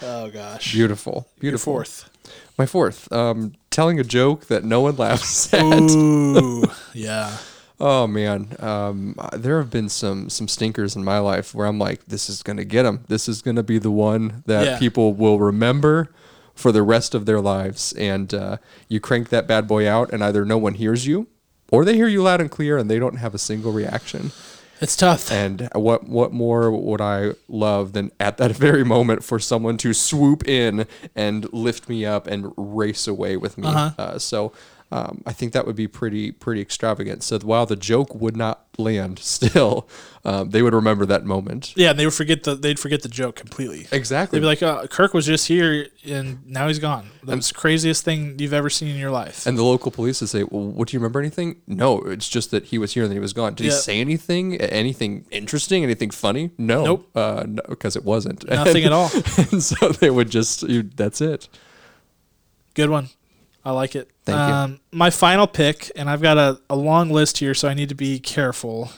oh gosh. Beautiful, Your beautiful. fourth. My fourth. Um, telling a joke that no one laughs at. Ooh, yeah. Oh man, um, there have been some some stinkers in my life where I'm like, this is gonna get them. This is gonna be the one that Yeah. people will remember for the rest of their lives. And uh, you crank that bad boy out, and either no one hears you, or they hear you loud and clear, and they don't have a single reaction. It's tough. And what what more would I love than at that very moment for someone to swoop in and lift me up and race away with me? Uh-huh. Uh, so um, I think that would be pretty pretty extravagant. So while the joke would not land, still um, they would remember that moment. Yeah, and they would forget the they'd forget the joke completely. Exactly. They'd be like, uh, "Kirk was just here, and now he's gone." That's the craziest thing you've ever seen in your life. and the local police would say, "Well, what do you remember anything?" No, it's just that he was here and then he was gone. Did Yeah. he say anything? Anything interesting? Anything funny? No. Nope. Uh, no, because it wasn't. Nothing at all. and so they would just. You, that's it. Good one. I like it. Thank you. um, My final pick, and I've got a, a long list here, so I need to be careful.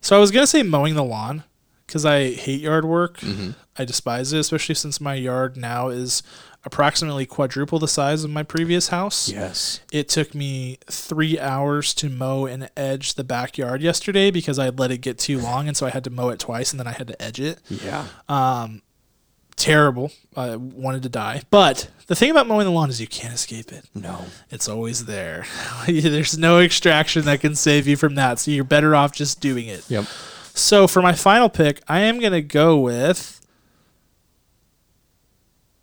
So I was gonna say mowing the lawn because I hate yard work. Mm-hmm. I despise it, especially since my yard now is approximately quadruple the size of my previous house. Yes. It took me three hours to mow and edge the backyard yesterday because I let it get too long, and so I had to mow it twice, and then I had to edge it Yeah. Um, terrible. I wanted to die. But the thing about mowing the lawn is you can't escape it. no. It's always there. There's no extraction that can save you from that. So you're better off just doing it. Yep. So for my final pick, I am going to go with.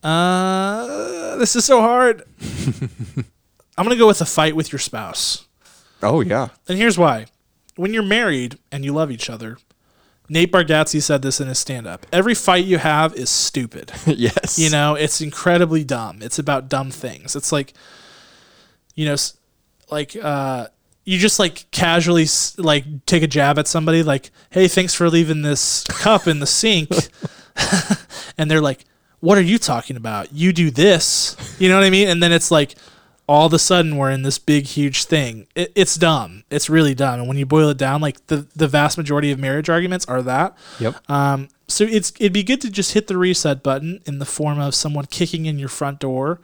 Uh, this is so hard. I'm going to go with a fight with your spouse. Oh yeah. And here's why. When you're married and you love each other, Nate Bargatze said this in his stand up. Every fight you have is stupid. yes. You know, it's incredibly dumb. It's about dumb things. It's like, you know, like uh, you just like casually like take a jab at somebody, like, "Hey, thanks for leaving this cup in the sink," and they're like, "What are you talking about? You do this." You know what I mean? And then it's like. All of a sudden, we're in this big, huge thing. It, it's dumb. It's really dumb. And when you boil it down, like the, the vast majority of marriage arguments are that. Yep. Um, so it's it'd be good to just hit the reset button in the form of someone kicking in your front door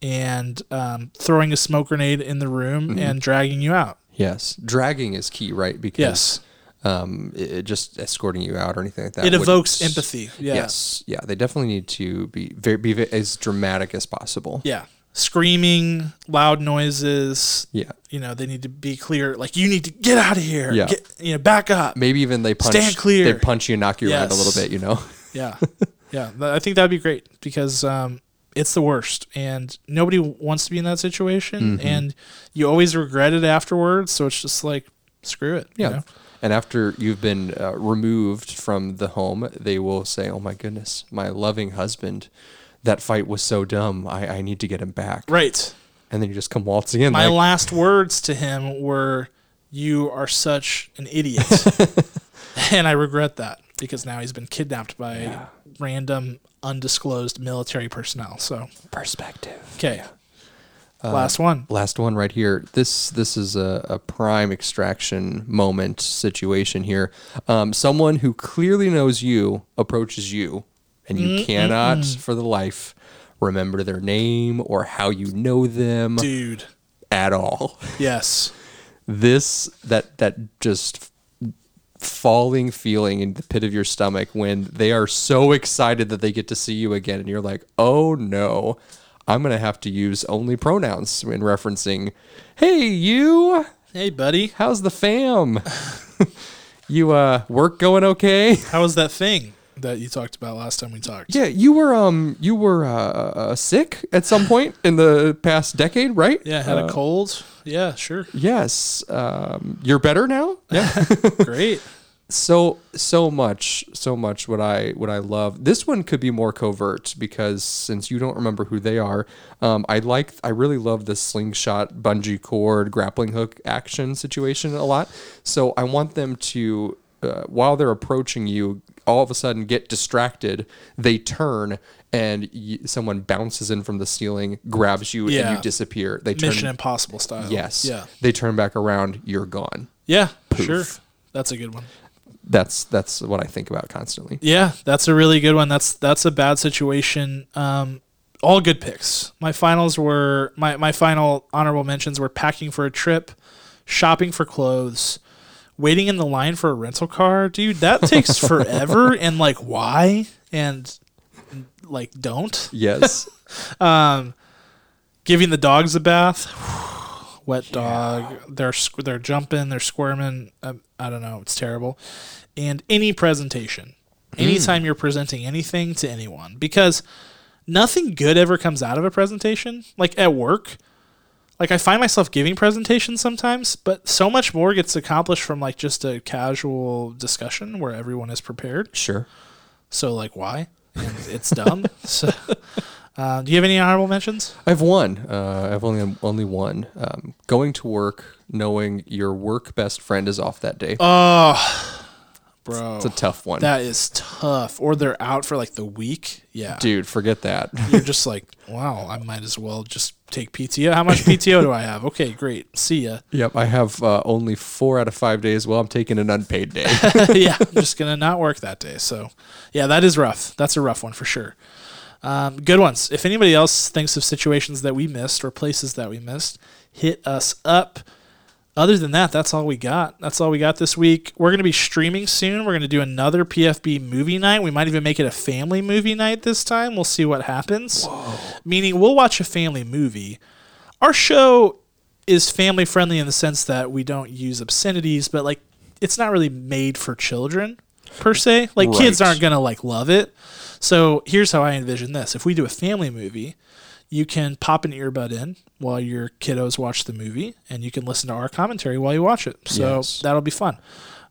and um, throwing a smoke grenade in the room Mm-hmm. and dragging you out. yes. Dragging is key, right? Because Yes, um, it, it just escorting you out or anything like that. it evokes empathy. Yeah. Yes. Yeah. They definitely need to be very be as dramatic as possible. yeah, screaming, loud noises. Yeah. You know, they need to be clear. Like you need to get out of here. Yeah. Get, you know, back up. Maybe even they punch. Stand clear. They punch you and knock you around a little bit. You know. Yeah, yeah. I think that'd be great because um, it's the worst, and nobody wants to be in that situation, Mm-hmm. and you always regret it afterwards. So it's just like screw it. you Yeah. know? And after you've been uh, removed from the home, they will say, "Oh my goodness, my loving husband, that fight was so dumb. I, I need to get him back." Right. And then you just come waltzing in. My like, last words to him were, "You are such an idiot," and I regret that because now he's been kidnapped by random, undisclosed military personnel. So perspective. okay, Uh, last one. Last one right here. This this is a, a prime extraction moment situation here. Um, someone who clearly knows you approaches you, and you cannot for the life remember their name or how you know them Dude, at all. yes. This that that just falling feeling in the pit of your stomach when they are so excited that they get to see you again and you're like, "Oh no, I'm going to have to use only pronouns when referencing, "Hey, you, Hey, buddy. how's the fam? you uh work going okay?" How was that thing that you talked about last time we talked? Yeah, you were um you were uh, uh sick at some point in the past decade, right? Yeah, had Uh, a cold. Yeah, sure. Yes. Um you're better now? Yeah. Great. so so much so much what i what i love this one could be more covert because since you don't remember who they are um, i like i really love the slingshot bungee cord grappling hook action situation a lot so i want them to uh, while they're approaching you all of a sudden get distracted they turn and y- someone bounces in from the ceiling grabs you and you disappear they turn Mission Impossible style. yes Yeah. they turn back around you're gone Yeah. Sure. That's a good one. that's that's what i think about constantly Yeah, that's a really good one. That's that's a bad situation. Um, all good picks. My finals were my my final honorable mentions were packing for a trip, shopping for clothes, waiting in the line for a rental car. Dude, that takes forever. and like, why? And like, don't. yes Um, giving the dogs a bath. Wet dog. They're they're jumping. They're squirming. Um, I don't know. It's terrible. And any presentation, anytime you're presenting anything to anyone, because nothing good ever comes out of a presentation. Like at work, like I find myself giving presentations sometimes, but so much more gets accomplished from like just a casual discussion where everyone is prepared. sure So like, why? And it's dumb. so, uh, do you have any honorable mentions? I have one. Uh, I have only only one. Um, going to work, knowing your work best friend is off that day. Oh, bro, it's a tough one, that is tough. Or they're out for like the week. Yeah, dude. Forget that. you're just like, wow, I might as well just take PTO. How much PTO do I have? Okay, great. See ya. yep, I have uh, only four out of five days. Well, I'm taking an unpaid day. yeah, I'm just gonna not work that day. So, yeah, that is rough. That's a rough one for sure. Um, good ones. If anybody else thinks of situations that we missed or places that we missed, hit us up. Other than that, that's all we got. That's all we got this week. We're going to be streaming soon. We're going to do another PFB movie night. We might even make it a family movie night this time. We'll see what happens. Meaning, we'll watch a family movie. Our show is family friendly in the sense that we don't use obscenities, but like it's not really made for children per se. Like kids aren't gonna like love it. So here's how I envision this: if we do a family movie, you can pop an earbud in while your kiddos watch the movie, and you can listen to our commentary while you watch it. So Yes. that'll be fun.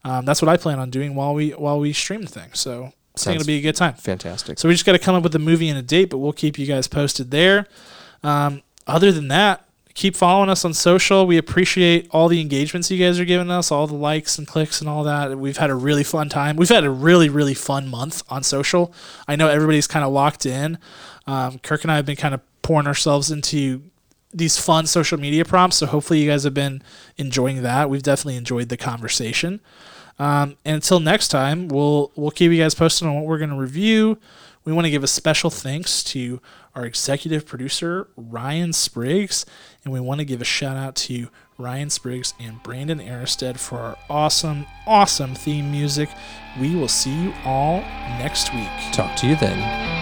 Um, that's what I plan on doing while we while we stream the thing. So it's going to be a good time. Fantastic. So we just got to come up with a movie and a date, but we'll keep you guys posted there. Um, other than that, keep following us on social. We appreciate all the engagements you guys are giving us, all the likes and clicks and all that. We've had a really fun time. We've had a really, really fun month on social. I know everybody's kind of locked in. Um, Kirk and I have been kind of pouring ourselves into these fun social media prompts. So hopefully you guys have been enjoying that. We've definitely enjoyed the conversation. Um, and until next time, we'll we'll keep you guys posted on what we're going to review. We want to give a special thanks to our executive producer Ryan Spriggs, and we want to give a shout out to Ryan Spriggs and Brandon Aristad for our awesome, awesome theme music. We will see you all next week. Talk to you then.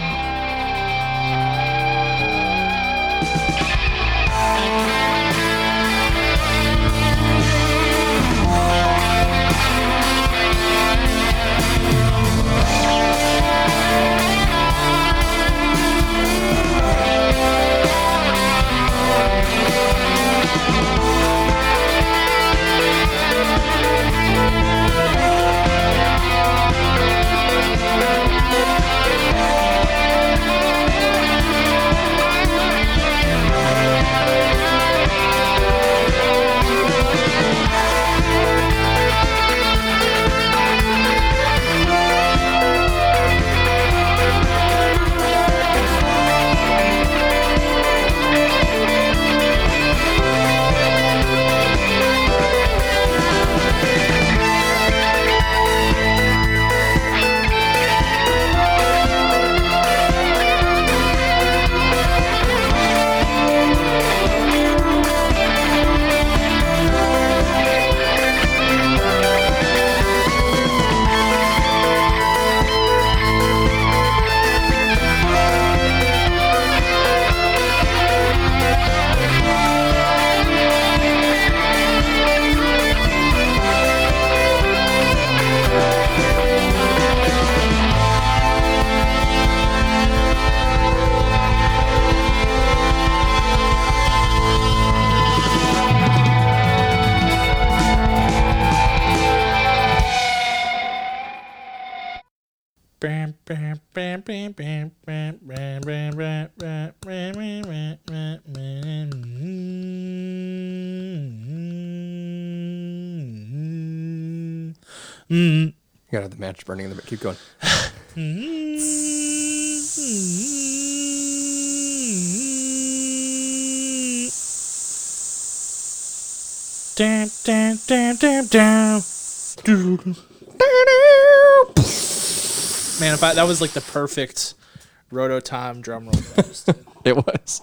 You gotta have the match burning in the keep going. Dun, dun, dun, dun, dun. Man, if I, that was like the perfect Roto Time drum roll. It was.